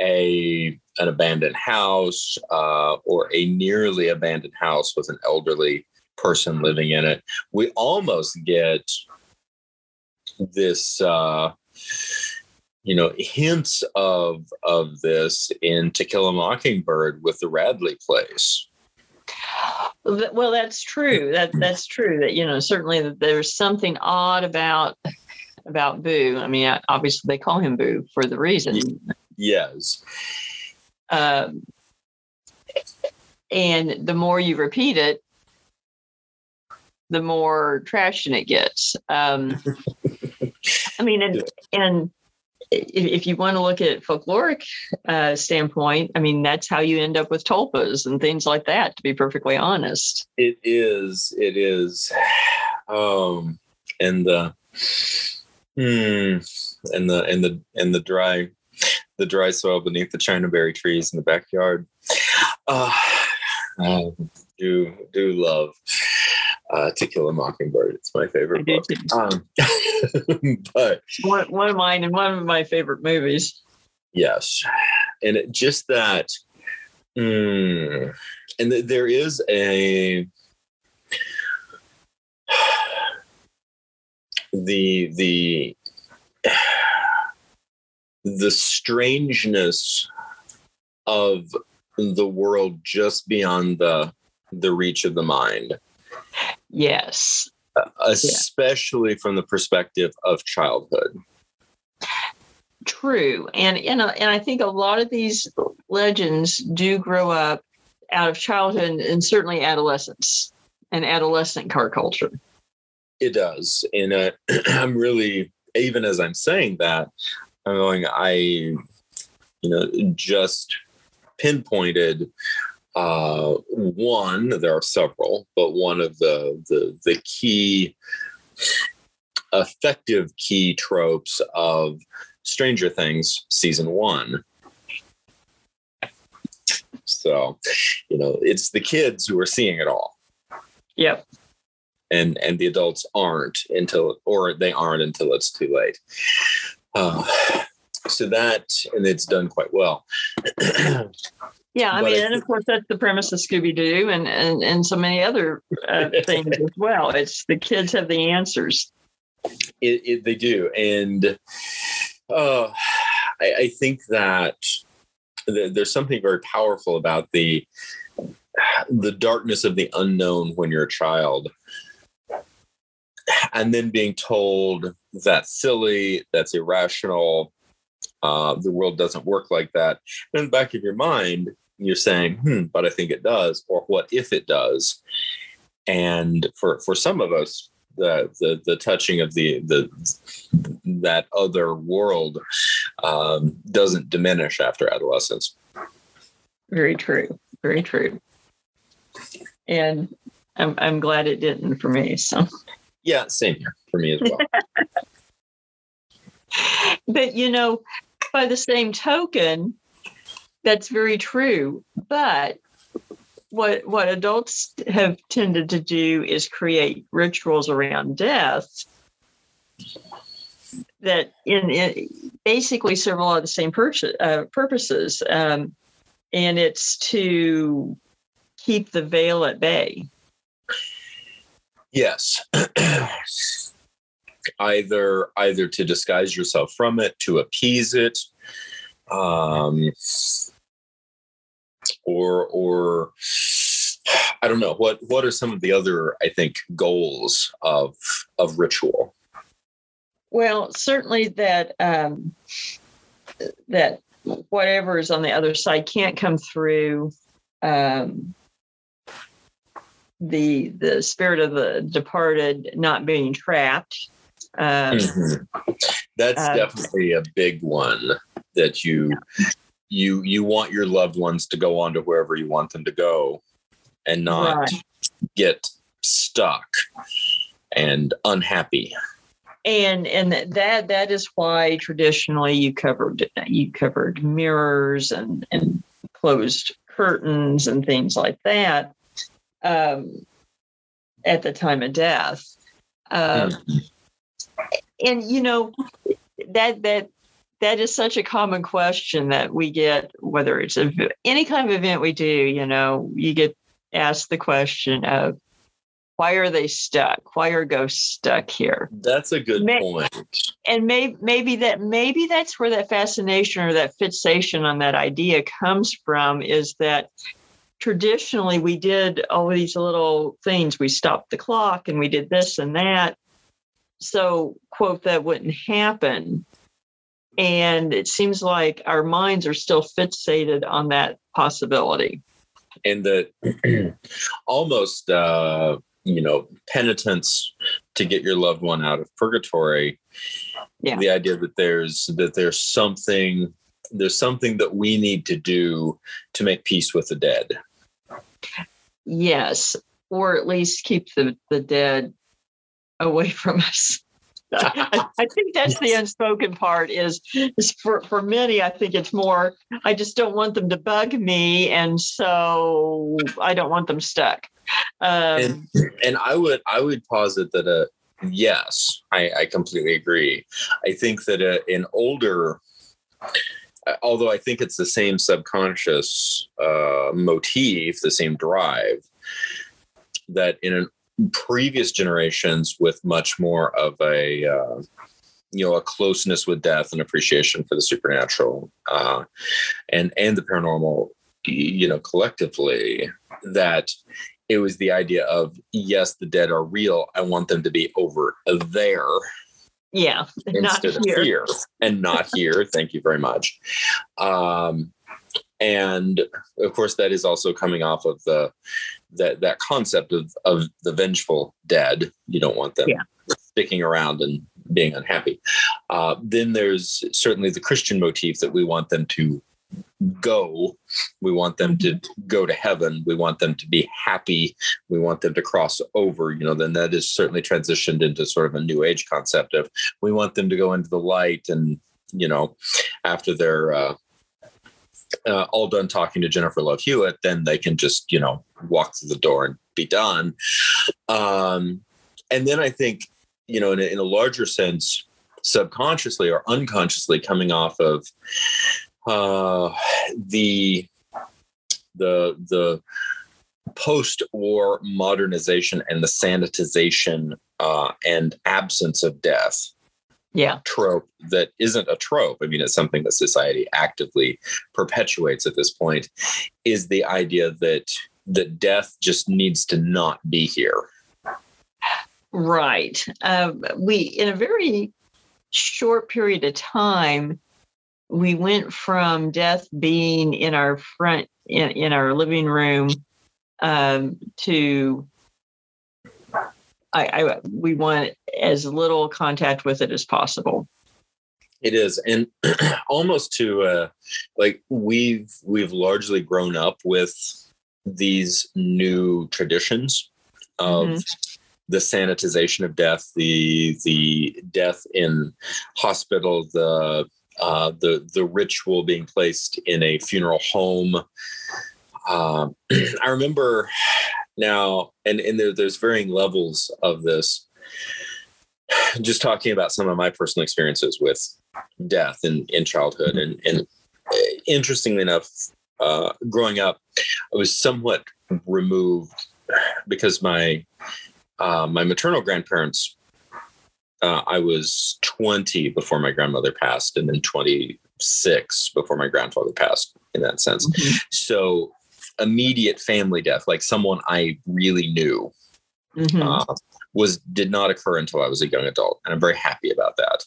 a an abandoned house uh, or a nearly abandoned house with an elderly person living in it. We almost get this. Uh, you know hints of of this in To Kill a Mockingbird with the Radley place well, that's true. That that's true. That you know certainly that there's something odd about about Boo. I mean, obviously they call him Boo for the reason. Yes. Um, and the more you repeat it, the more traction it gets. Um, [laughs] I mean, and and if you want to look at folkloric uh, standpoint, I mean, that's how you end up with tulpas and things like that. To be perfectly honest, it is. It is. [sighs] Um, and the, hmm, and the and the and the dry, the dry soil beneath the chinaberry trees in the backyard. Uh, I [sighs] do do love uh, To Kill a Mockingbird. It's my favorite book. Um, [laughs] [laughs] but one, one of mine and one of my favorite movies. Yes, and it, just that, mm, and th- there is a [sighs] the the [sighs] the strangeness of the world just beyond the the reach of the mind Yes. Especially yeah. from the perspective of childhood. True. And, and, and I think a lot of these legends do grow up out of childhood and certainly adolescence and adolescent car culture. It does. And uh, [clears throat] I'm really, even as I'm saying that, I'm going, I, you know, just pinpointed uh, one, there are several, but one of the the, the key effective key tropes of Stranger Things season one. So, you know, it's the kids who are seeing it all. Yep. And and the adults aren't until or they aren't until it's too late. Uh, so that and it's done quite well. [clears throat] Yeah, I but mean, and of course that's the premise of Scooby Doo and, and and so many other uh, [laughs] things as well. It's the kids have the answers. It, it, they do, and uh, I, I think that there's something very powerful about the the darkness of the unknown when you're a child and then being told that's silly that's irrational uh, the world doesn't work like that in the back of your mind you're saying, hmm, but I think it does, or what if it does? And for for some of us, the the the touching of the the that other world um, doesn't diminish after adolescence. Very true. Very true. And I'm I'm glad it didn't for me. So yeah, same here for me as well. [laughs] but you know, by the same token, that's very true. But what what adults have tended to do is create rituals around death that in, in basically serve a lot of the same pur- uh, purposes, um, and it's to keep the veil at bay. Yes. [clears throat] either either to disguise yourself from it, to appease it, um, or or I don't know what what are some of the other I think goals of of ritual. Well, certainly that um, that whatever is on the other side can't come through um, the the spirit of the departed not being trapped. Um, mm-hmm. That's uh, definitely a big one that you you you want your loved ones to go on to wherever you want them to go and not Right. get stuck and unhappy. And and that that is why traditionally you covered you covered mirrors and and closed curtains and things like that um, at the time of death. Um, and you know that that that is such a common question that we get whether it's a, any kind of event we do you know you get asked the question of why are they stuck? Why are ghosts stuck here? That's a good May- point. and maybe maybe that maybe that's where that fascination or that fixation on that idea comes from is that traditionally we did all these little things. We stopped the clock and we did this and that. So quote that wouldn't happen and it seems like our minds are still fixated on that possibility. And that [clears throat] almost uh you know penitence to get your loved one out of purgatory. Yeah. the idea that there's that there's something there's something that we need to do to make peace with the dead. Yes or at least keep the, the dead away [laughs] from us I, I think that's the unspoken part is, is for, for many i think it's more i just don't want them to bug me and so i don't want them stuck. Um, and and i would i would posit that uh yes i i completely agree. I think that uh, an older uh, although i think it's the same subconscious uh motif the same drive that in an previous generations with much more of a uh, you know a closeness with death and appreciation for the supernatural uh, and and the paranormal you know collectively that it was the idea of yes the dead are real. I want them to be over there. Yeah [laughs] not instead here. of here and not here. [laughs] Thank you very much. Um and of course that is also coming off of the that that concept of of the vengeful dead you don't want them Yeah. sticking around and being unhappy. Uh, then there's certainly the christian motif that we want them to go. We want them to go to heaven. We want them to be happy. We want them to cross over you know then that is certainly transitioned into sort of a new age concept of we want them to go into the light and you know after they're uh, uh, all done talking to Jennifer Love Hewitt, then they can just, you know, walk through the door and be done. Um, and then I think, you know, in a, in a larger sense, subconsciously or unconsciously coming off of uh, the the the post-war modernization and the sanitization uh, and absence of death yeah trope that isn't a trope. I mean, it's something that society actively perpetuates at this point. Is the idea that that death just needs to not be here. Right. Um, we, in a very short period of time, we went from death being in our front, in, in our living room, um, to I, I, we want as little contact with it as possible. It is, and [clears throat] almost to uh, like we've we've largely grown up with these new traditions of the sanitization of death, the the death in hospital, the uh, the the ritual being placed in a funeral home. Um, [clears throat] I remember now, and and there, there's varying levels of this. Just talking about some of my personal experiences with death in in childhood, and and uh, interestingly enough, uh, growing up, I was somewhat removed because my uh, my maternal grandparents. Uh, I was 20 before my grandmother passed, and then 26 before my grandfather passed. In that sense, so immediate family death, like someone I really knew, Mhm. uh, was did not occur until I was a young adult, and I'm very happy about that.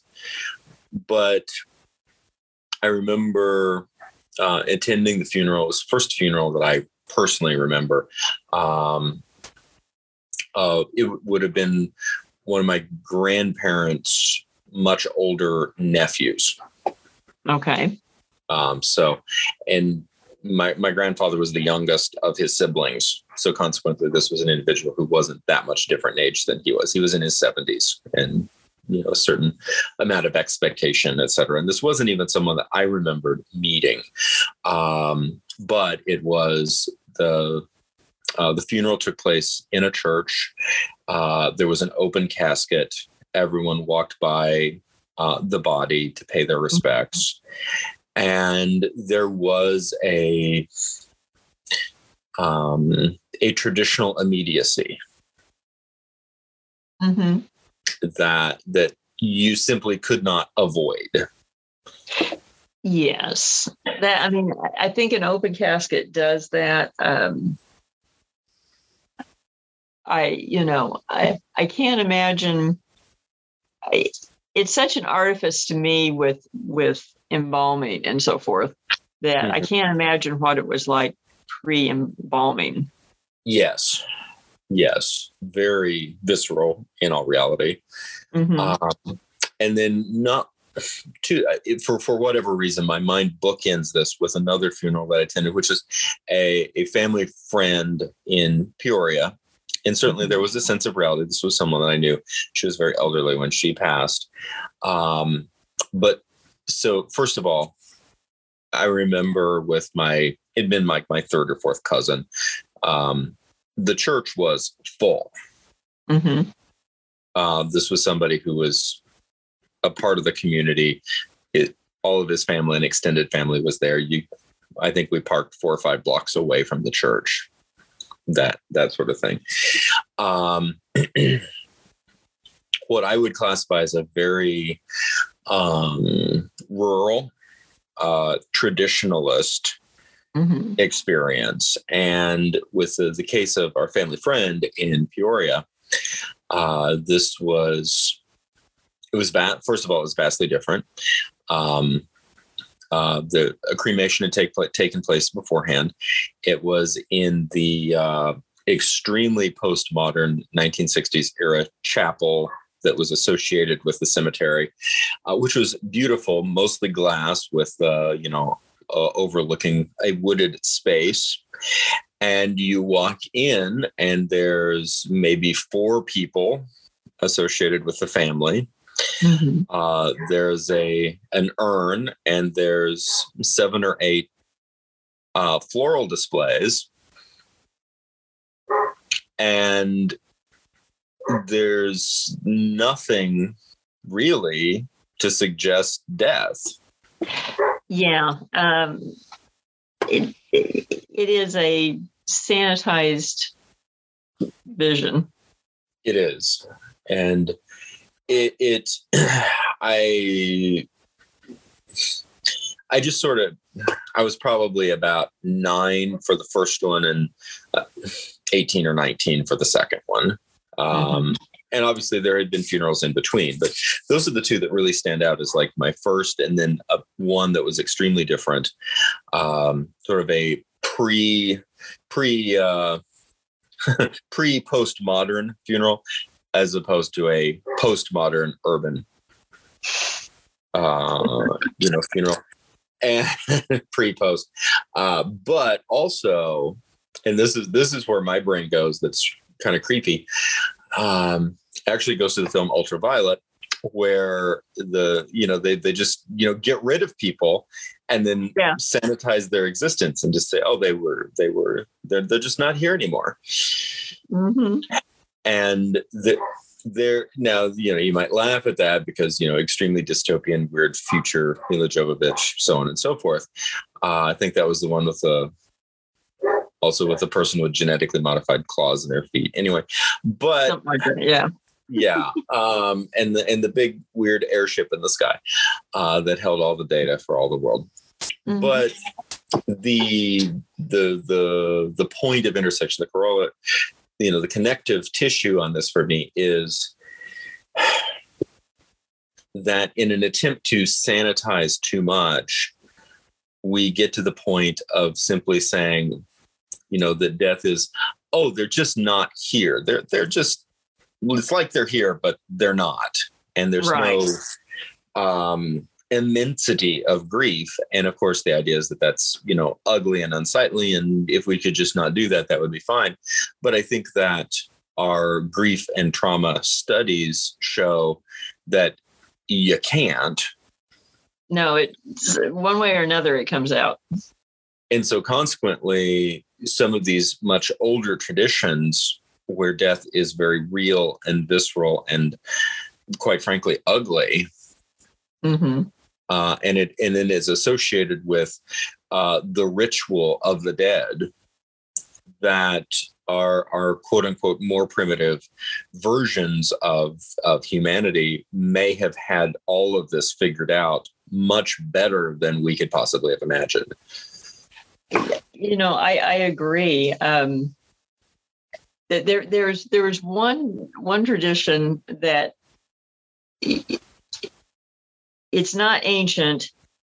But I remember uh, attending the funeral. It was the first funeral that I personally remember. Um, uh, it w- would have been one of my grandparents' much older nephews Okay. Um, so, and my my grandfather was the youngest of his siblings, so consequently, this was an individual who wasn't that much different in age than he was. He was in his seventies, and you know a certain amount of expectation, et cetera. And this wasn't even someone that I remembered meeting, um, but it was the uh, the funeral took place in a church. Uh, there was an open casket. Everyone walked by uh, the body to pay their respects. And there was a um, a traditional immediacy Mm-hmm. that that you simply could not avoid. Yes, that I mean, I- think an open casket does that. Um, I, you know, I I can't imagine. I, it's such an artifice to me with with embalming and so forth that I can't imagine what it was like pre embalming. Yes, yes, very visceral in all reality. Mhm. um, and then not to for for whatever reason my mind bookends this with another funeral that i attended which is a, a family friend in peoria. And certainly there was a sense of reality. This was someone that i knew. She was very elderly when she passed. Um, but so first of all i remember with my it'd been like my third or fourth cousin um, the church was full Mhm. uh, this was somebody who was a part of the community. It, all of his family and extended family was there. You, I think we parked four or five blocks away from the church. That that sort of thing. Um, [clears throat] what I would classify as a very um, rural, uh, traditionalist Mhm. experience. And with the, the case of our family friend in Peoria, uh, this was it was va- first of all it was vastly different. Um, uh, the cremation had take, taken place beforehand. It was in the uh, extremely postmodern 1960s era chapel that was associated with the cemetery, uh, which was beautiful, mostly glass with uh, you know uh, overlooking a wooded space. And you walk in, and there's maybe four people associated with the family. Mhm. Uh, there's a an urn, and there's seven or eight uh, floral displays, and there's nothing really to suggest death. Yeah. Um, it, it, is a sanitized vision. It is, and it it [clears throat] I I just sort of I was probably about nine for the first one and uh, eighteen or nineteen for the second one. Um, And obviously, there had been funerals in between, but those are the two that really stand out as like my first, and then a, one that was extremely different, um, sort of a pre pre uh, [laughs] pre postmodern funeral as opposed to a postmodern urban uh [laughs] you know funeral. And [laughs] pre post. Uh but also and this is this is where my brain goes that's kind of creepy um actually goes to the film ultraviolet where the you know they they just you know get rid of people and then Yeah. sanitize their existence and just say oh they were they were they're, they're just not here anymore Mhm. and the, there now you know you might laugh at that because you know extremely dystopian weird future Milla Jovovich so on and so forth uh, I think that was the one with the also with a person with genetically modified claws in their feet anyway but like that. Yeah. yeah [laughs] um and the and the big weird airship in the sky uh that held all the data for all the world Mhm. but the the the the point of intersection the corolla you know the connective tissue on this for me is that in an attempt to sanitize too much we get to the point of simply saying you know that death is oh they're just not here. They're they're just it's like they're here but they're not. And there's Right. no um immensity of grief. And of course the idea is that that's you know ugly and unsightly. And if we could just not do that that would be fine. But i think that our grief and trauma studies show that you can't. No it one way or another it comes out. And so consequently some of these much older traditions where death is very real and visceral and quite frankly ugly mm-hmm uh, and it and it is associated with uh, the ritual of the dead that are are quote unquote more primitive versions of of humanity may have had all of this figured out much better than we could possibly have imagined. You know, I I agree. Um, that there there's there's one one tradition that it's not ancient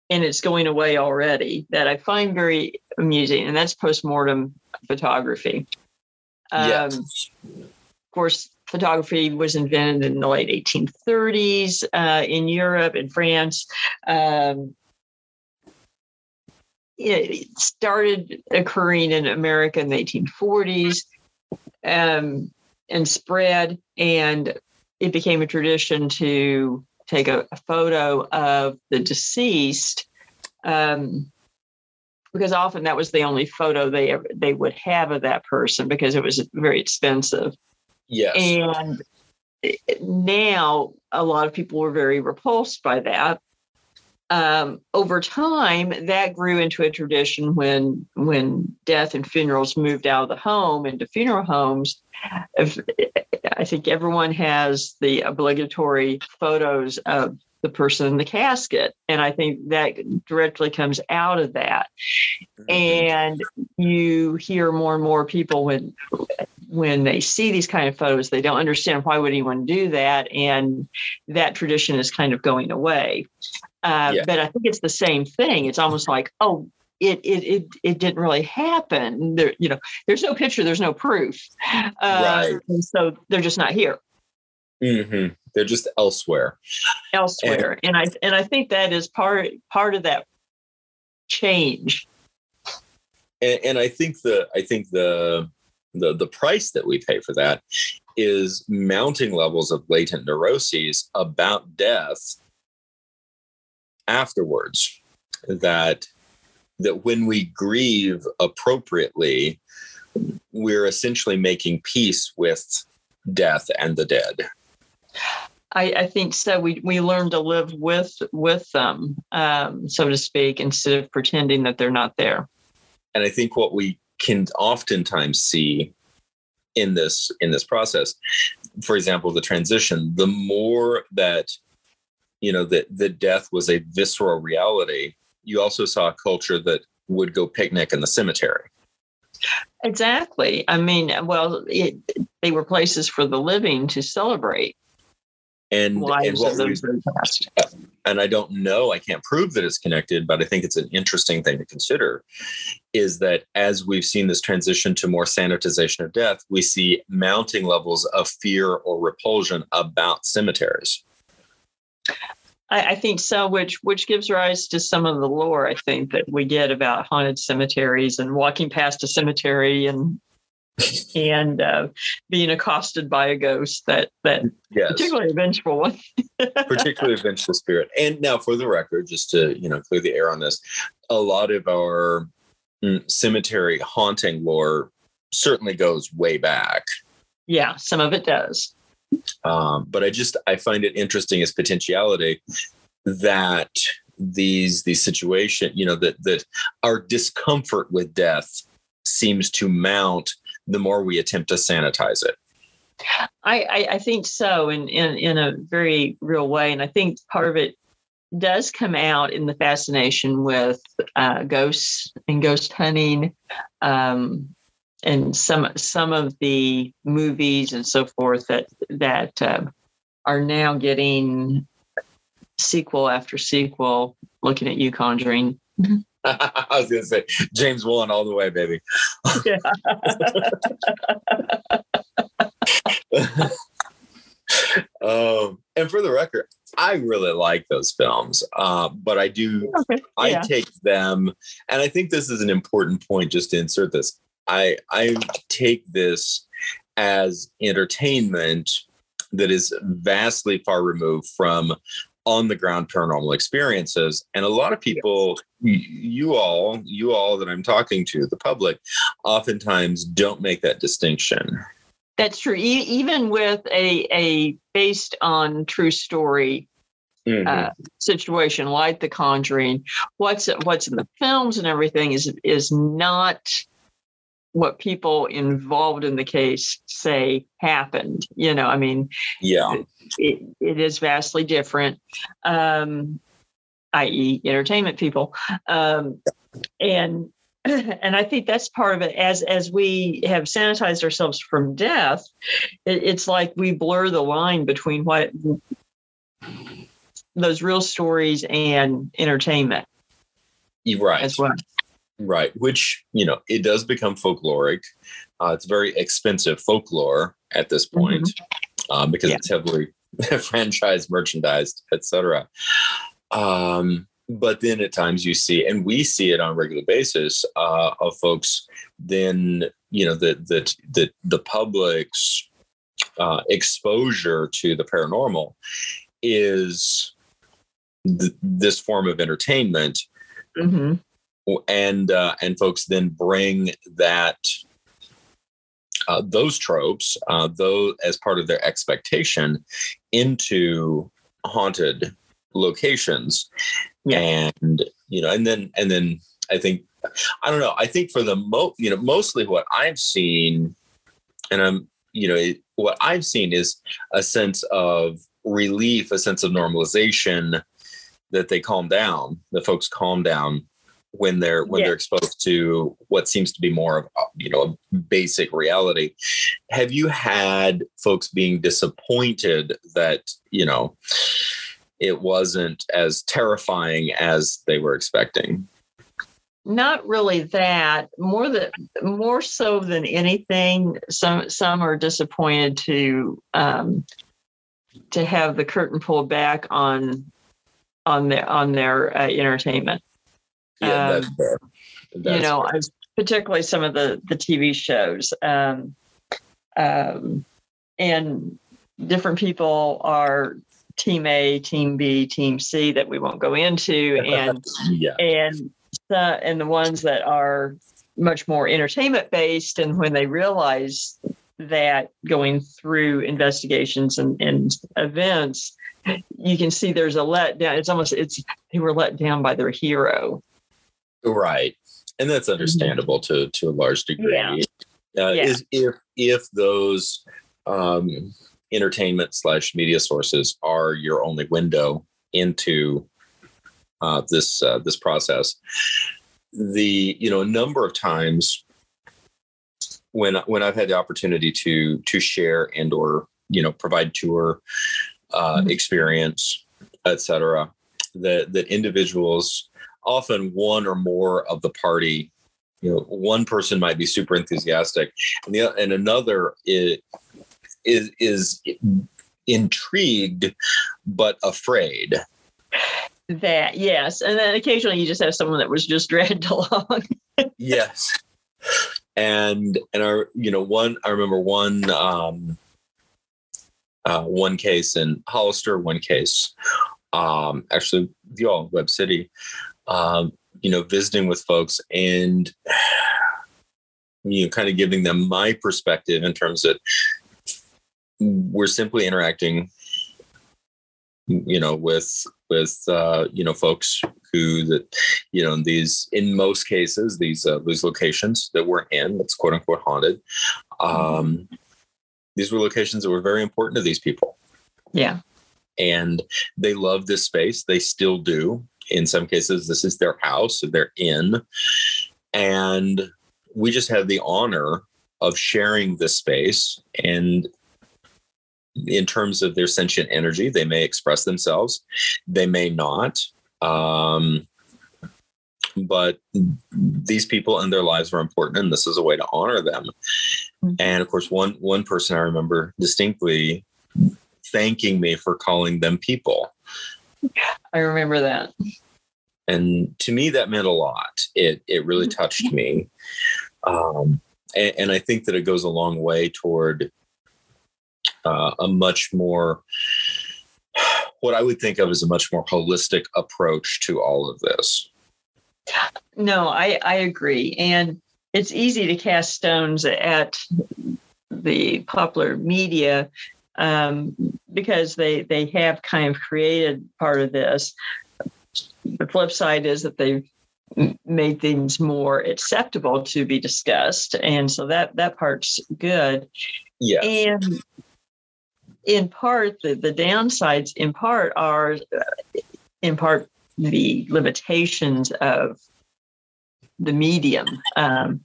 and it's going away already that I find very amusing, and that's postmortem photography. Yes. Um, of course, photography was invented in the late 1830s uh, in Europe and France. Um, it started occurring in America in the 1840s um, and spread, and it became a tradition to take a, a photo of the deceased um, because often that was the only photo they ever, they would have of that person because it was very expensive. Yes. And now a lot of people were very repulsed by that. Um, over time, that grew into a tradition when when death and funerals moved out of the home into funeral homes. If, I think everyone has the obligatory photos of the person in the casket. And I think that directly comes out of that. And you hear more and more people when when they see these kind of photos, they don't understand why would anyone do that. And that tradition is kind of going away. Uh, yeah. But I think it's the same thing. It's almost like, oh, it it it, it didn't really happen. There, you know, there's no picture, there's no proof, uh, right? So they're just not here. Mm-hmm. They're just elsewhere. Elsewhere, and, and I and I think that is part part of that change. And, and I think the I think the the the price that we pay for that is mounting levels of latent neuroses about death afterwards that that when we grieve appropriately we're essentially making peace with death and the dead I, I think so. We we learn to live with with them, um, so to speak, instead of pretending that they're not there. And I think what we can oftentimes see in this in this process, for example, the transition, the more that you know that the death was a visceral reality, you also saw a culture that would go picnic in the cemetery. Exactly. I mean, well, it, they were places for the living to celebrate. And, and, and I don't know, I can't prove that it's connected, but I think it's an interesting thing to consider is that as we've seen this transition to more sanitization of death, we see mounting levels of fear or repulsion about cemeteries. I, I, think so, which which gives rise to some of the lore I think that we get about haunted cemeteries and walking past a cemetery and [laughs] and uh, being accosted by a ghost that that yes. particularly a vengeful one. [laughs] Particularly a vengeful spirit. And now for the record just to you know clear the air on this a lot of our mm, cemetery haunting lore certainly goes way back. Yeah some of it does um, but i just i find it interesting as potentiality that these these situation you know that that our discomfort with death seems to mount the more we attempt to sanitize it. I, I, I think so in, in, in a very real way. And I think part of it does come out in the fascination with uh, ghosts and ghost hunting, um, and some some of the movies and so forth that that uh, are now getting sequel after sequel. Looking at you, Conjuring. [laughs] I was gonna say James Wan all the way, baby. [laughs] um, and for the record, I really like those films, uh, but I do Okay. I Yeah. take them, and I think this is an important point. Just to insert this, I I take this as entertainment that is vastly far removed from on the ground paranormal experiences. And a lot of people you all you all that i'm talking to the public oftentimes don't make that distinction. That's true. E- even with a a based on true story uh, situation like The Conjuring, what's what's in the films and everything is is not what people involved in the case say happened. You know, I mean, yeah it, it is vastly different, um, i.e., entertainment people, um, and [clears throat] and I think that's part of it. As as we have sanitized ourselves from death, it, it's like we blur the line between what those real stories and entertainment you're right as well. Right, which you know it does become folkloric. Uh, it's very expensive folklore at this point um, because Yeah. it's heavily [laughs] franchised, merchandised, etc. Um, but then at times you see, and we see it on a regular basis uh, of folks. Then you know the the the the public's uh, exposure to the paranormal is th- this form of entertainment hmm and uh, and folks then bring that uh, those tropes, uh, though as part of their expectation, into haunted locations, Yeah. and you know, and then and then I think I don't know. I think for the mo, you know, mostly what I've seen, and I'm you know, it, what I've seen is a sense of relief, a sense of normalization that they calm down. The folks calm down when they're when Yeah. they're exposed to what seems to be more of you know a basic reality. Have you had folks being disappointed that you know it wasn't as terrifying as they were expecting? Not really that. More that more so than anything, some some are disappointed to um, to have the curtain pulled back on on their on their uh, entertainment. Yeah, that's Um, fair. you know, fair. Particularly some of the the TV shows, um, um, and different people are team A, team B, team C that we won't go into, [laughs] and yeah, and the and the ones that are much more entertainment based and when they realize that going through investigations and, and events you can see there's a letdown it's almost it's they were let down by their hero right, and that's understandable to to a large degree. Yeah. Uh, Yeah. Is if if those um, entertainment slash media sources are your only window into uh, this uh, this process, the you know a number of times when when I've had the opportunity to to share and or you know provide tour uh, Mhm. experience, etc. That that individuals often one or more of the party you know one person might be super enthusiastic and the and another is is, is intrigued but afraid. That yes. And then occasionally you just have someone that was just [laughs] dragged along. Yes. And and our you know one i remember one um uh one case in hollister one case um actually the all Webb City um you know visiting with folks and you know kind of giving them my perspective in terms that we're simply interacting you know with with uh you know folks who that you know these in most cases these uh, these locations that we're in that's quote unquote haunted um these were locations that were very important to these people. Yeah. And they love this space. They still do in some cases this is their house that they're in and we just have the honor of sharing this space and in terms of their sentient energy they may express themselves they may not um, but these people and their lives were important and this is a way to honor them Mhm. and of course one one person i remember distinctly thanking me for calling them people. I remember that. And to me, that meant a lot. It it really Mm-hmm. touched me, um, and, and I think that it goes a long way toward uh, a much more what I would think of as a much more holistic approach to all of this. No, I, I agree. And it's easy to cast stones at the popular media um, because they, they have kind of created part of this. The flip side is that they've made things more acceptable to be discussed. And so that, that part's good. Yeah, And in part, the, the downsides in part are uh, in part the limitations of the medium. Um,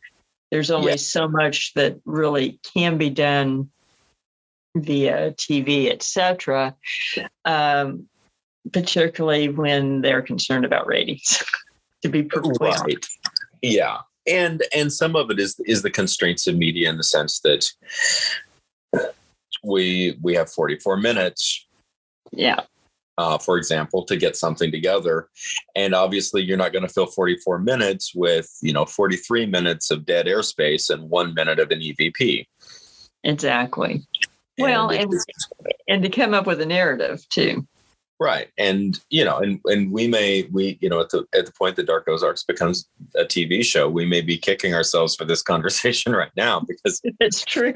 there's only Yeah. so much that really can be done via TV, etc. Um, particularly when they're concerned about ratings. [laughs] to be perfectly honest. Yeah, and and some of it is is the constraints of media in the sense that we we have 44 minutes Yeah. uh, for example, to get something together. And obviously, you're not going to fill 44 minutes with, you know, 43 minutes of dead airspace and one minute of an EVP. Exactly. Well, it- and and to come up with a narrative too. right, and you know, and and we may we you know at the at the point that Dark Ozarks becomes a TV show, we may be kicking ourselves for this [laughs] conversation right now because [laughs] It's true.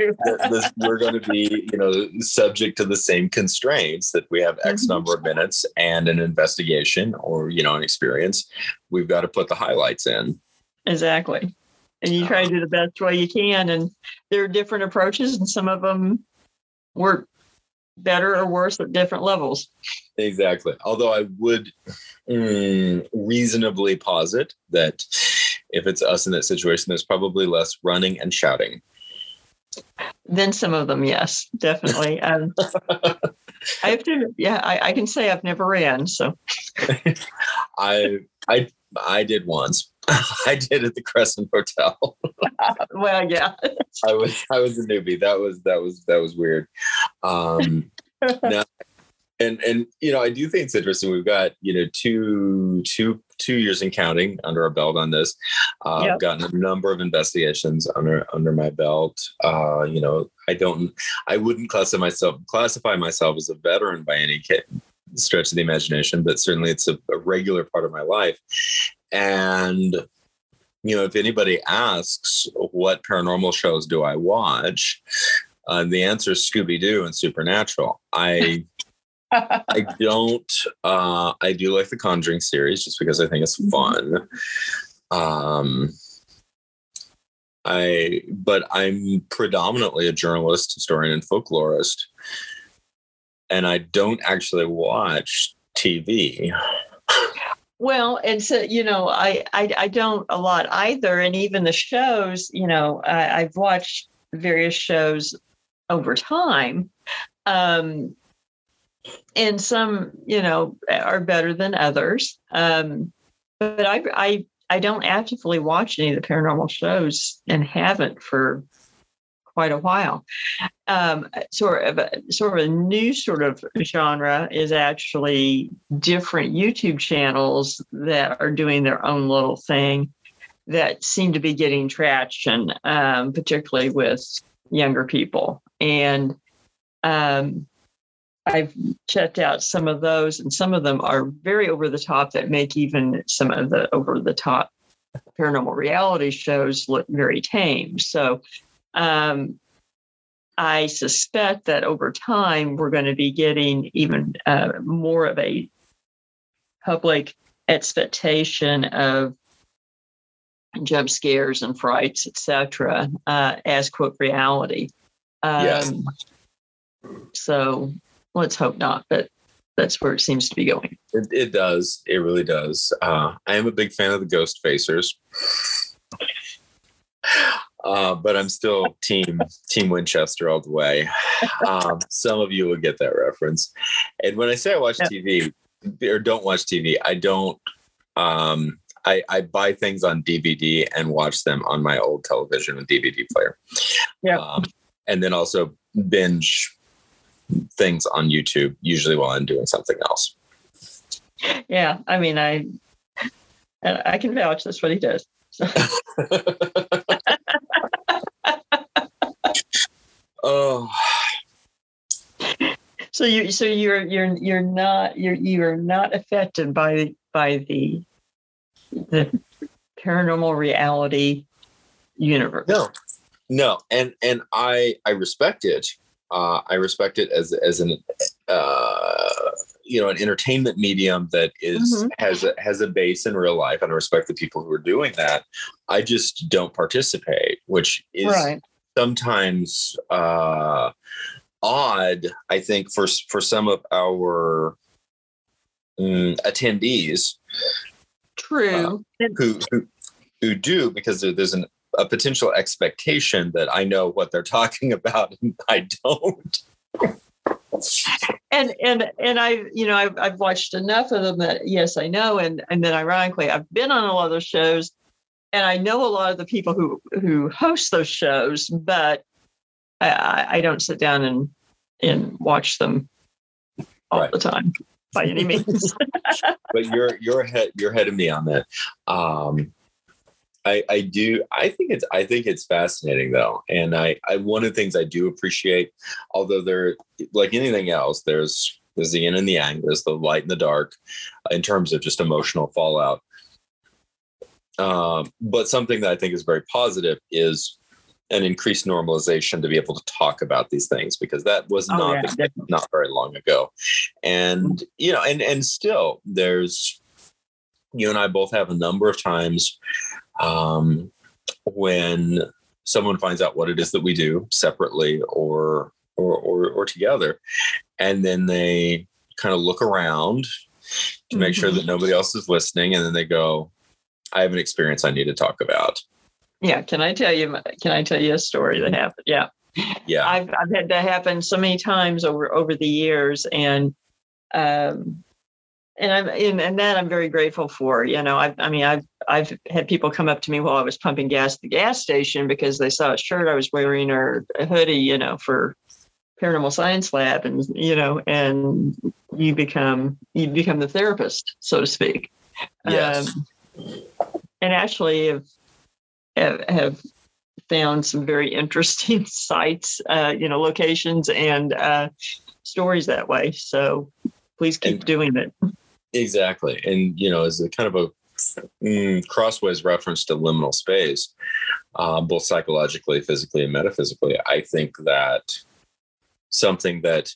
this, we're going to be you know subject to the same constraints that we have X Mhm. number of minutes and an investigation or you know an experience. We've got to put the highlights in. Exactly. And you try to do the best way you can. And there are different approaches, and some of them work better or worse at different levels. Exactly. Although I would mm, reasonably posit that if it's us in that situation, there's probably less running and shouting. Then some of them, yes, definitely. [laughs] Um, I have to, yeah, I, I can say I've never ran. So [laughs] I I I did once. [laughs] I did at the Crescent Hotel. [laughs] well, yeah. [laughs] I was I was a newbie. That was that was that was weird. Um, no, and and you know I do think it's interesting. We've got you know two two two years and counting under our belt on this. Uh, Yep. I've gotten a number of investigations under under my belt. Uh, you know I don't I wouldn't classify myself classify myself as a veteran by any stretch of the imagination, but certainly it's a, a regular part of my life. And you know, if anybody asks what paranormal shows do I watch, uh, the answer is Scooby Doo and Supernatural. I I [laughs] don't. Uh, I do like the Conjuring series just because I think it's fun. Um, I but I'm predominantly a journalist, historian, and folklorist, and I don't actually watch TV. Well, and so you know, I, I I don't a lot either, and even the shows. You know, I, I've watched various shows over time, um, and some you know are better than others. Um, but I I I don't actively watch any of the paranormal shows, and haven't for quite a while. Um, sort of a, sort of a new sort of genre is actually different YouTube channels that are doing their own little thing that seem to be getting traction, um, particularly with younger people. And um, I've checked out some of those, and some of them are very over the top that make even some of the over the top paranormal reality shows look very tame. So um, I suspect that over time we're going to be getting even uh, more of a public expectation of jump scares and frights, etc., uh, as quote reality. Um, Yes. So let's hope not, but that's where it seems to be going. It, it does. It really does. Uh, I am a big fan of the Ghostfacers. Uh, but I'm still team team Winchester all the way. Um, some of you will get that reference. And when I say I watch. TV or don't watch TV, I don't. Um, I, I buy things on DVD and watch them on my old television and DVD player. Yeah. Um, and then also binge things on YouTube, usually while I'm doing something else. Yeah, I mean, I I can vouch that's what he does. So. [laughs] [laughs] oh. So you so you're you're you're not you're you're not affected by by the the paranormal reality universe. No, no, and and I I respect it. Uh, I respect it as as an uh, you know an entertainment medium that is, mm-hmm. has a, has a base in real life, and I respect the people who are doing that. I just don't participate, which is right. Sometimes uh, odd. I think for for some of our um, attendees, true, uh, who, who who do because there's an a potential expectation that I know what they're [laughs] talking about and I don't. and and and I, you know, I've, I've watched enough of them that yes, I know, and and then ironically, I've been on a lot of shows, and I know a lot of the people who who host those shows, but I, I don't sit down and and watch them all right. the time by any means. [laughs] but you're you're ahead you're ahead of me on that. Um, I, I do. I think it's. I think it's fascinating though, and I, I. One of the things I do appreciate, although there, like anything else, there's there's the yin and the yang. There's the light and the dark, in terms of just emotional fallout. Um, but something that I think is very positive is an increased normalization to be able to talk about these things because that was oh, not yeah, not very long ago, and you know, and and still there's you and I both have a number of times um, when someone finds out what it is that we do separately or or or, or together, and then they kind of look around to make mm-hmm. sure that mm-hmm. nobody else is listening, and then they go, "I have an experience I need to talk about." Yeah, can I tell you? Can I tell you a story that happened? Yeah, yeah. I've I've had that happen so many times over over the years, and um, and I'm and, and that I'm very grateful for. You know, I I mean I've I've had people come up to me while I was pumping gas at the gas station because they saw a shirt I was wearing or a hoodie, you know, for paranormal science lab and you know and you become you become the therapist so to speak yes. Um, and actually have, have, have found some very interesting [laughs] sites uh, you know locations and uh, stories that way so please keep and, doing it Exactly. And, you know, as a kind of a mm, crossways reference to liminal space, uh, both psychologically, physically, and metaphysically, I think that something that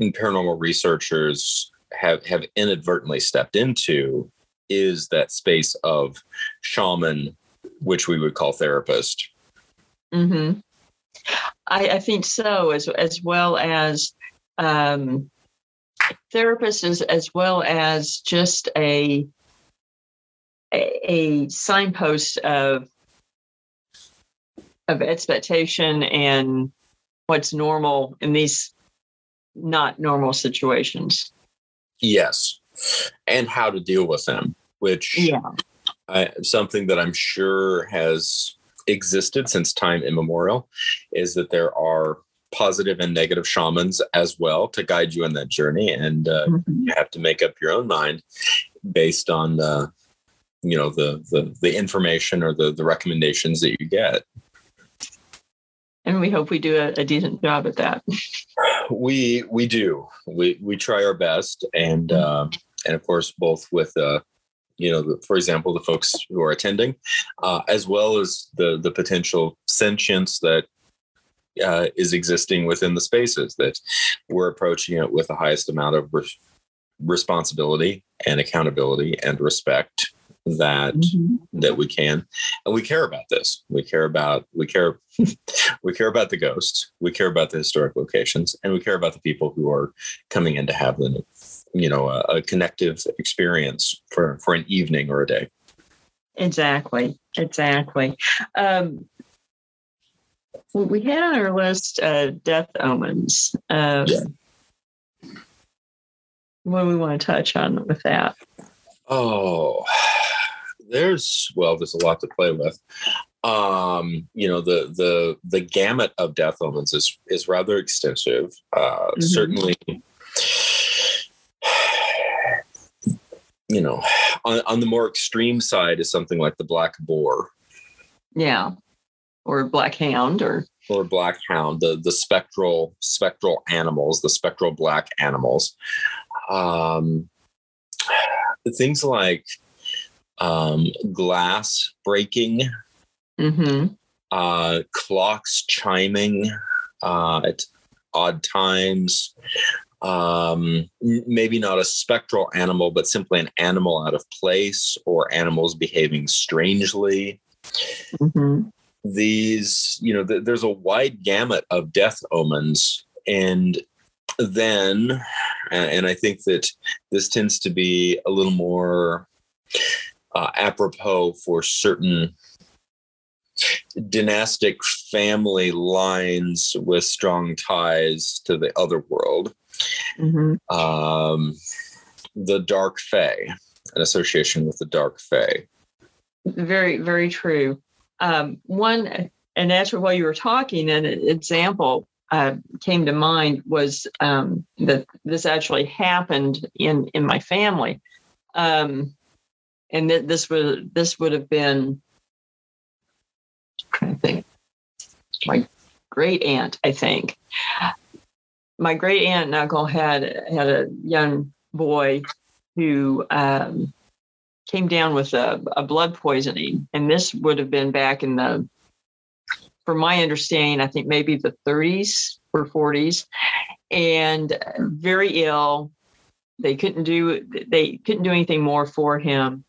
paranormal researchers have, have inadvertently stepped into is that space of shaman, which we would call therapist. Mm-hmm. I, I think so, as as well as um, therapist as, as well as just a, a, a signpost of of expectation and what's normal in these not normal situations. Yes. And how to deal with them, which yeah. I, something that I'm sure has existed since time immemorial is that there are positive and negative shamans as well to guide you in that journey. And uh, mm-hmm. you have to make up your own mind based on the you know the the, the information or the the recommendations that you get. And we hope we do a, a decent job at that. We we do. We we try our best. And uh, and of course both with uh you know, the, for example, the folks who are attending, uh, as well as the the potential sentience that uh, is existing within the spaces that we're approaching it with the highest amount of re- responsibility and accountability and respect that mm-hmm. that we can. And we care about this. We care about we care [laughs] we care about the ghosts. We care about the historic locations. And we care about the people who are coming in to have the you know a, a connective experience for for an evening or a day exactly exactly um we had on our list uh, death omens. Um, yeah. What do we want to touch on with that? Oh, there's well, there's a lot to play with. Um, you know, the the the gamut of death omens is is rather extensive. Uh, Mhm. Certainly, you know, on, on the more extreme side is something like the black boar Yeah. Or black hound or or black hound, the the spectral spectral animals, the spectral black animals. Um, things like um, glass breaking, hmm uh, clocks chiming uh, at odd times. Um, maybe not a spectral animal, but simply an animal out of place or animals behaving strangely. hmm these you know th- there's a wide gamut of death omens and then and and i think that this tends to be a little more uh, apropos for certain dynastic family lines with strong ties to the other world hmm um, the dark fae an association with the dark fae Very, very true. Um, one, and that's while you were talking, an example uh, came to mind was um, that this actually happened in in my family, um, and that this would this would have been. trying to think, my great aunt, I think. My great aunt and uncle had had a young boy who um, came down with a, a blood poisoning, and this would have been back in the, from my understanding, I think maybe the 30s or 40s, and very ill. They couldn't do they couldn't do anything more for him,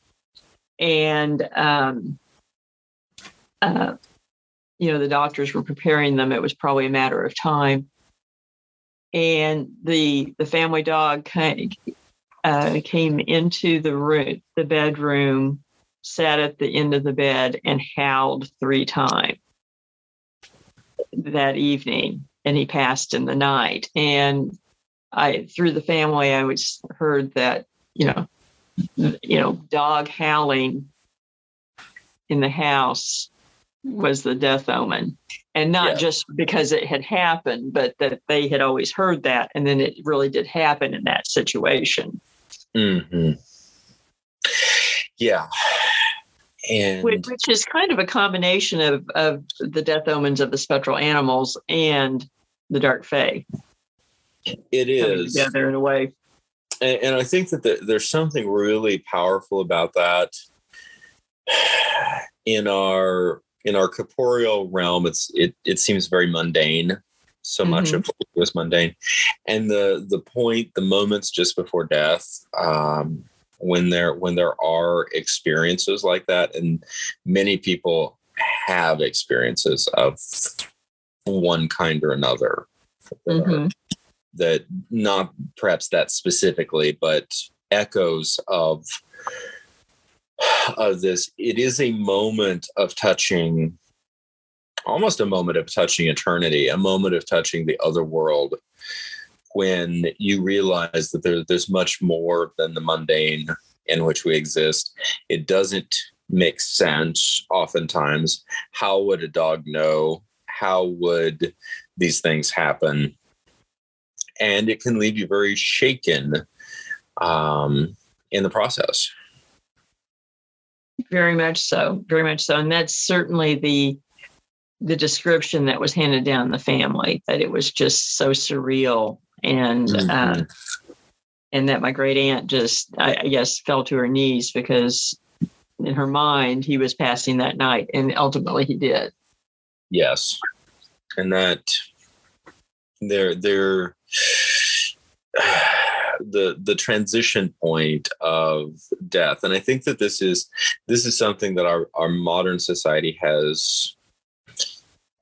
and um, uh, you know the doctors were preparing them. It was probably a matter of time, and the the family dog kind uh, came into the room, the bedroom, sat at the end of the bed, and howled three times that evening. And he passed in the night. And I, through the family, I was heard that you know, you know, dog howling in the house was the death omen. And not Yeah. just because it had happened, but that they had always heard that. And then it really did happen in that situation. hmm Yeah. And which, which is kind of a combination of, of the death omens of the spectral animals and the dark fae It is together in a way. And, and I think that the, there's something really powerful about that in our in our corporeal realm. It's it it seems very mundane. So much Mhm. of what is mundane, and the the point, the moments just before death, um, when there when there are experiences like that, and many people have experiences of one kind or another. are- Mhm. that not perhaps that specifically, but echoes of of this. It is a moment of touching, almost a moment of touching eternity, a moment of touching the other world. When you realize that there, there's much more than the mundane in which we exist, it doesn't make sense. Oftentimes, how would a dog know? How would these things happen? and it can leave you very shaken um, in the process. Very much so. Very much so. And that's certainly the the description that was handed down the family that it was just so surreal and uh, Mhm. and that my great aunt just I, I guess fell to her knees because in her mind he was passing that night and ultimately he did. Yes, and that they're they're the the transition point of death, and I think that this is this is something that our our modern society has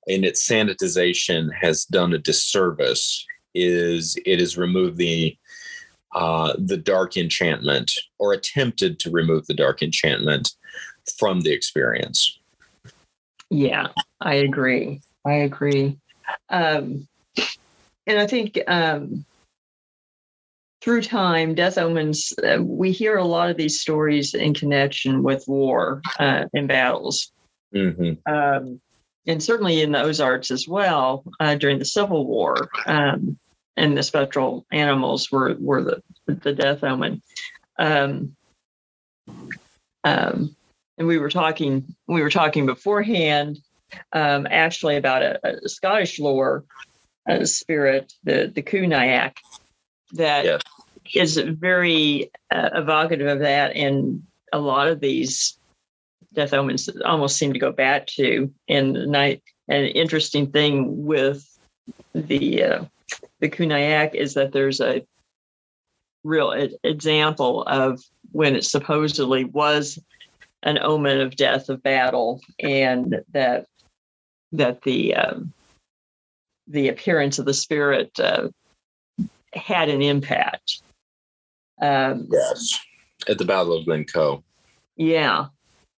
in its sanitization has done a disservice is it has removed the uh, the dark enchantment or attempted to remove the dark enchantment from the experience. Yeah, I agree. I agree. Um, and I think um, through time, death omens, uh, we hear a lot of these stories in connection with war uh, and battles. hmm Um, and certainly in the Ozarks as well uh, during the Civil War. Um, and the spectral animals were, were the, the death omen. Um, um, and we were talking we were talking beforehand um, actually about a, a Scottish lore a spirit, the the Caoineag, that Yes. is very uh, evocative of that, and a lot of these death omens almost seem to go back to. And the night, an interesting thing with the uh, the Caoineag is that there's a real example of when it supposedly was an omen of death of battle, and that that the um, the appearance of the spirit uh, had an impact. Um, Yes. At the Battle of Glencoe. yeah.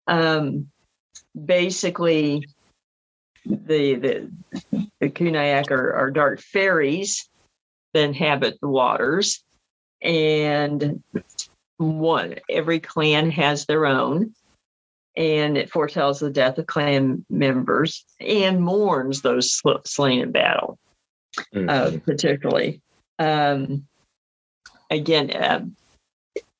Um, basically, the the the Caoineag are, are dark fairies that inhabit the waters, and one every clan has their own, and it foretells the death of clan members and mourns those sl- slain in battle uh, Mhm. particularly. Um, again, uh,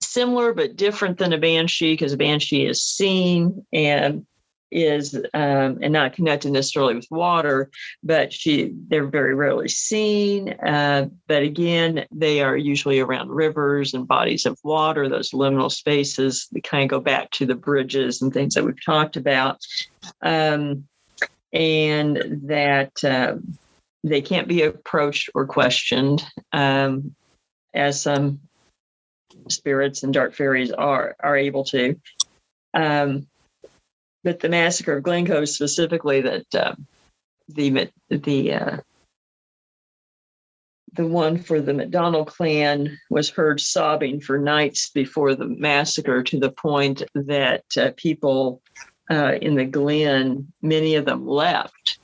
similar but different than a banshee because a banshee is seen and is um, and not connected necessarily with water, but she they're very rarely seen. Uh, but again, they are usually around rivers and bodies of water, those liminal spaces that kind of go back to the bridges and things that we've talked about. Um, and that um, they can't be approached or questioned um, as some spirits and dark fairies are are able to. Um, but the massacre of glencoe specifically that um, the the uh, the one for the McDonald clan was heard sobbing for nights before the massacre to the point that uh, people uh, in the glen, many of them left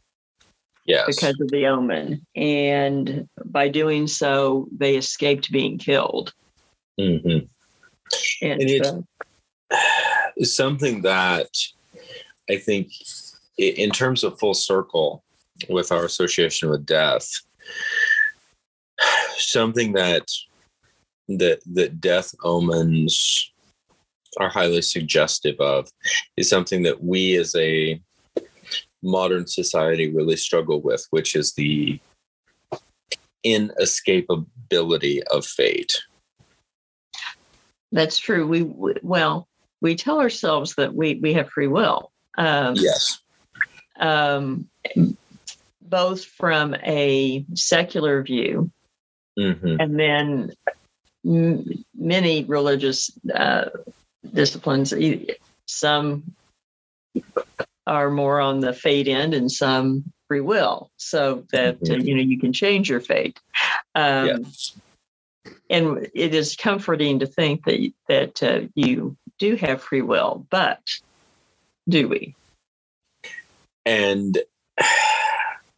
Yes. because of the omen. And by doing so, they escaped being killed. Mhm. And, And it's- uh, [sighs] something that I think, in terms of full circle with our association with death, [sighs] something that that that death omens are highly suggestive of is something that we as a modern society really struggle with, which is the inescapability of fate. that's true. We, we well, we tell ourselves that we we have free will. Um, Yes. um, both from a secular view hmm and then m- many religious uh, disciplines. Some are more on the fate end, and some free will, so that uh, you know you can change your fate. Um, Yes. And it is comforting to think that that uh, you do have free will, but do we? and [sighs]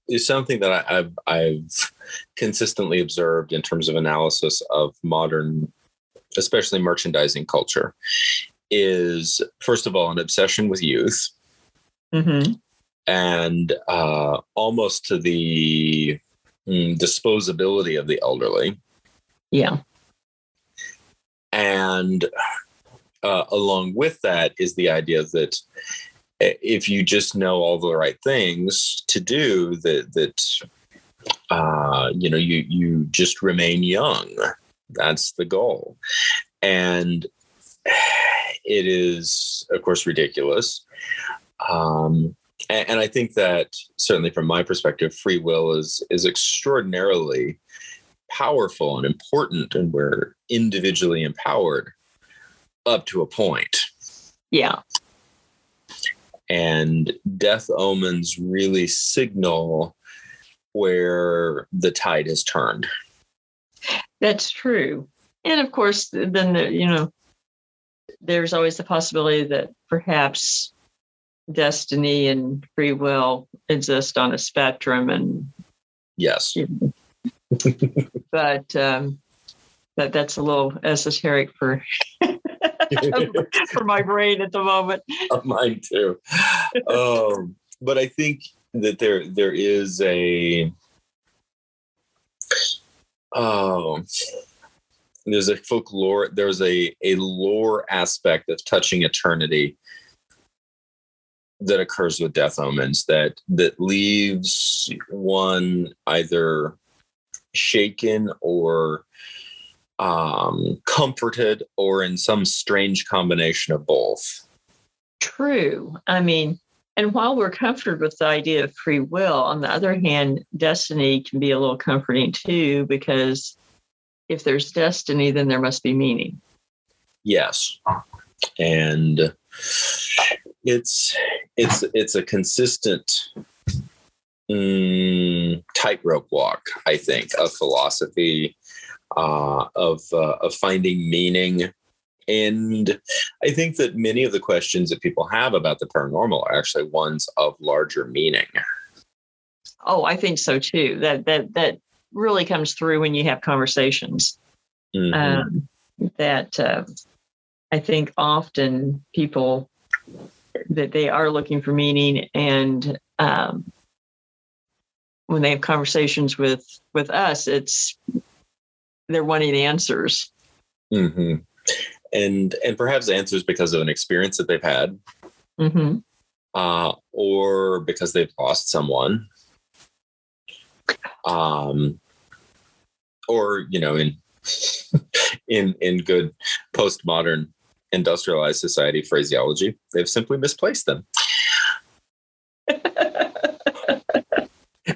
is something that I, I've, I've consistently observed in terms of analysis of modern, especially merchandising culture, is first of all an obsession with youth Mm-hmm. and uh, almost to the mm, disposability of the elderly, Yeah. and uh, along with that is the idea that if you just know all the right things to do that that uh, you know you you just remain young that's the goal and [sighs] it is of course ridiculous um, and, and i think that certainly from my perspective free will is is extraordinarily powerful and important and we're individually empowered up to a point Yeah. and death omens really signal where the tide has turned That's true. And of course, then, the, you know, there's always the possibility that perhaps destiny and free will exist on a spectrum. And, yes [laughs] but um, that that's a little esoteric for [laughs] for my brain at the moment. Mine too. Um, but I think that there there is a oh there's a folklore there's a a lore aspect of touching eternity that occurs with death omens that that leaves one either shaken or um, comforted or in some strange combination of both. True. I mean, and while we're comforted with the idea of free will, on the other hand, destiny can be a little comforting too, because if there's destiny, then there must be meaning. Yes. And it's it's it's a consistent mm, tightrope walk, I think, of philosophy uh, of uh, of finding meaning. And I think that many of the questions that people have about the paranormal are actually ones of larger meaning. Oh, I think so too. That that that really comes through when you have conversations. Mm-hmm. Um, that uh, I think often people that they are looking for meaning, and um, when they have conversations with with us, it's they're wanting answers. Mm-hmm. And and perhaps answers because of an experience that they've had, mm-hmm. uh, or because they've lost someone, um, or you know, in [laughs] in in good postmodern industrialized society phraseology, they've simply misplaced them.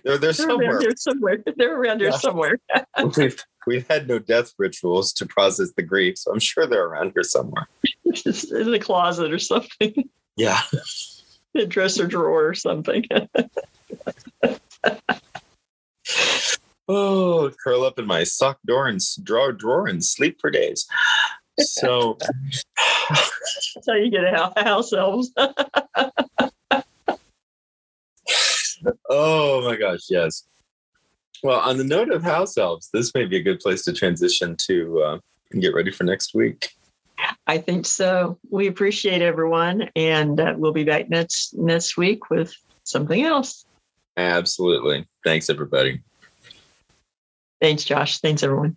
they're, they're, somewhere. They're somewhere. [laughs] They're around here yeah. somewhere. [laughs] we've, we've had no death rituals to process the grief, so I'm sure they're around here somewhere. Just in the closet or something. [laughs] Yeah. a dresser drawer or something. oh, curl up in my sock drawer and drawer drawer and sleep for days. So [laughs] how you get a house elves. [laughs] oh my gosh, yes. Well, on the note of house elves, this may be a good place to transition to uh, get ready for next week. I think so. We appreciate everyone, and uh, we'll be back next next week with something else. Absolutely. Thanks, everybody. Thanks, Josh. Thanks, everyone.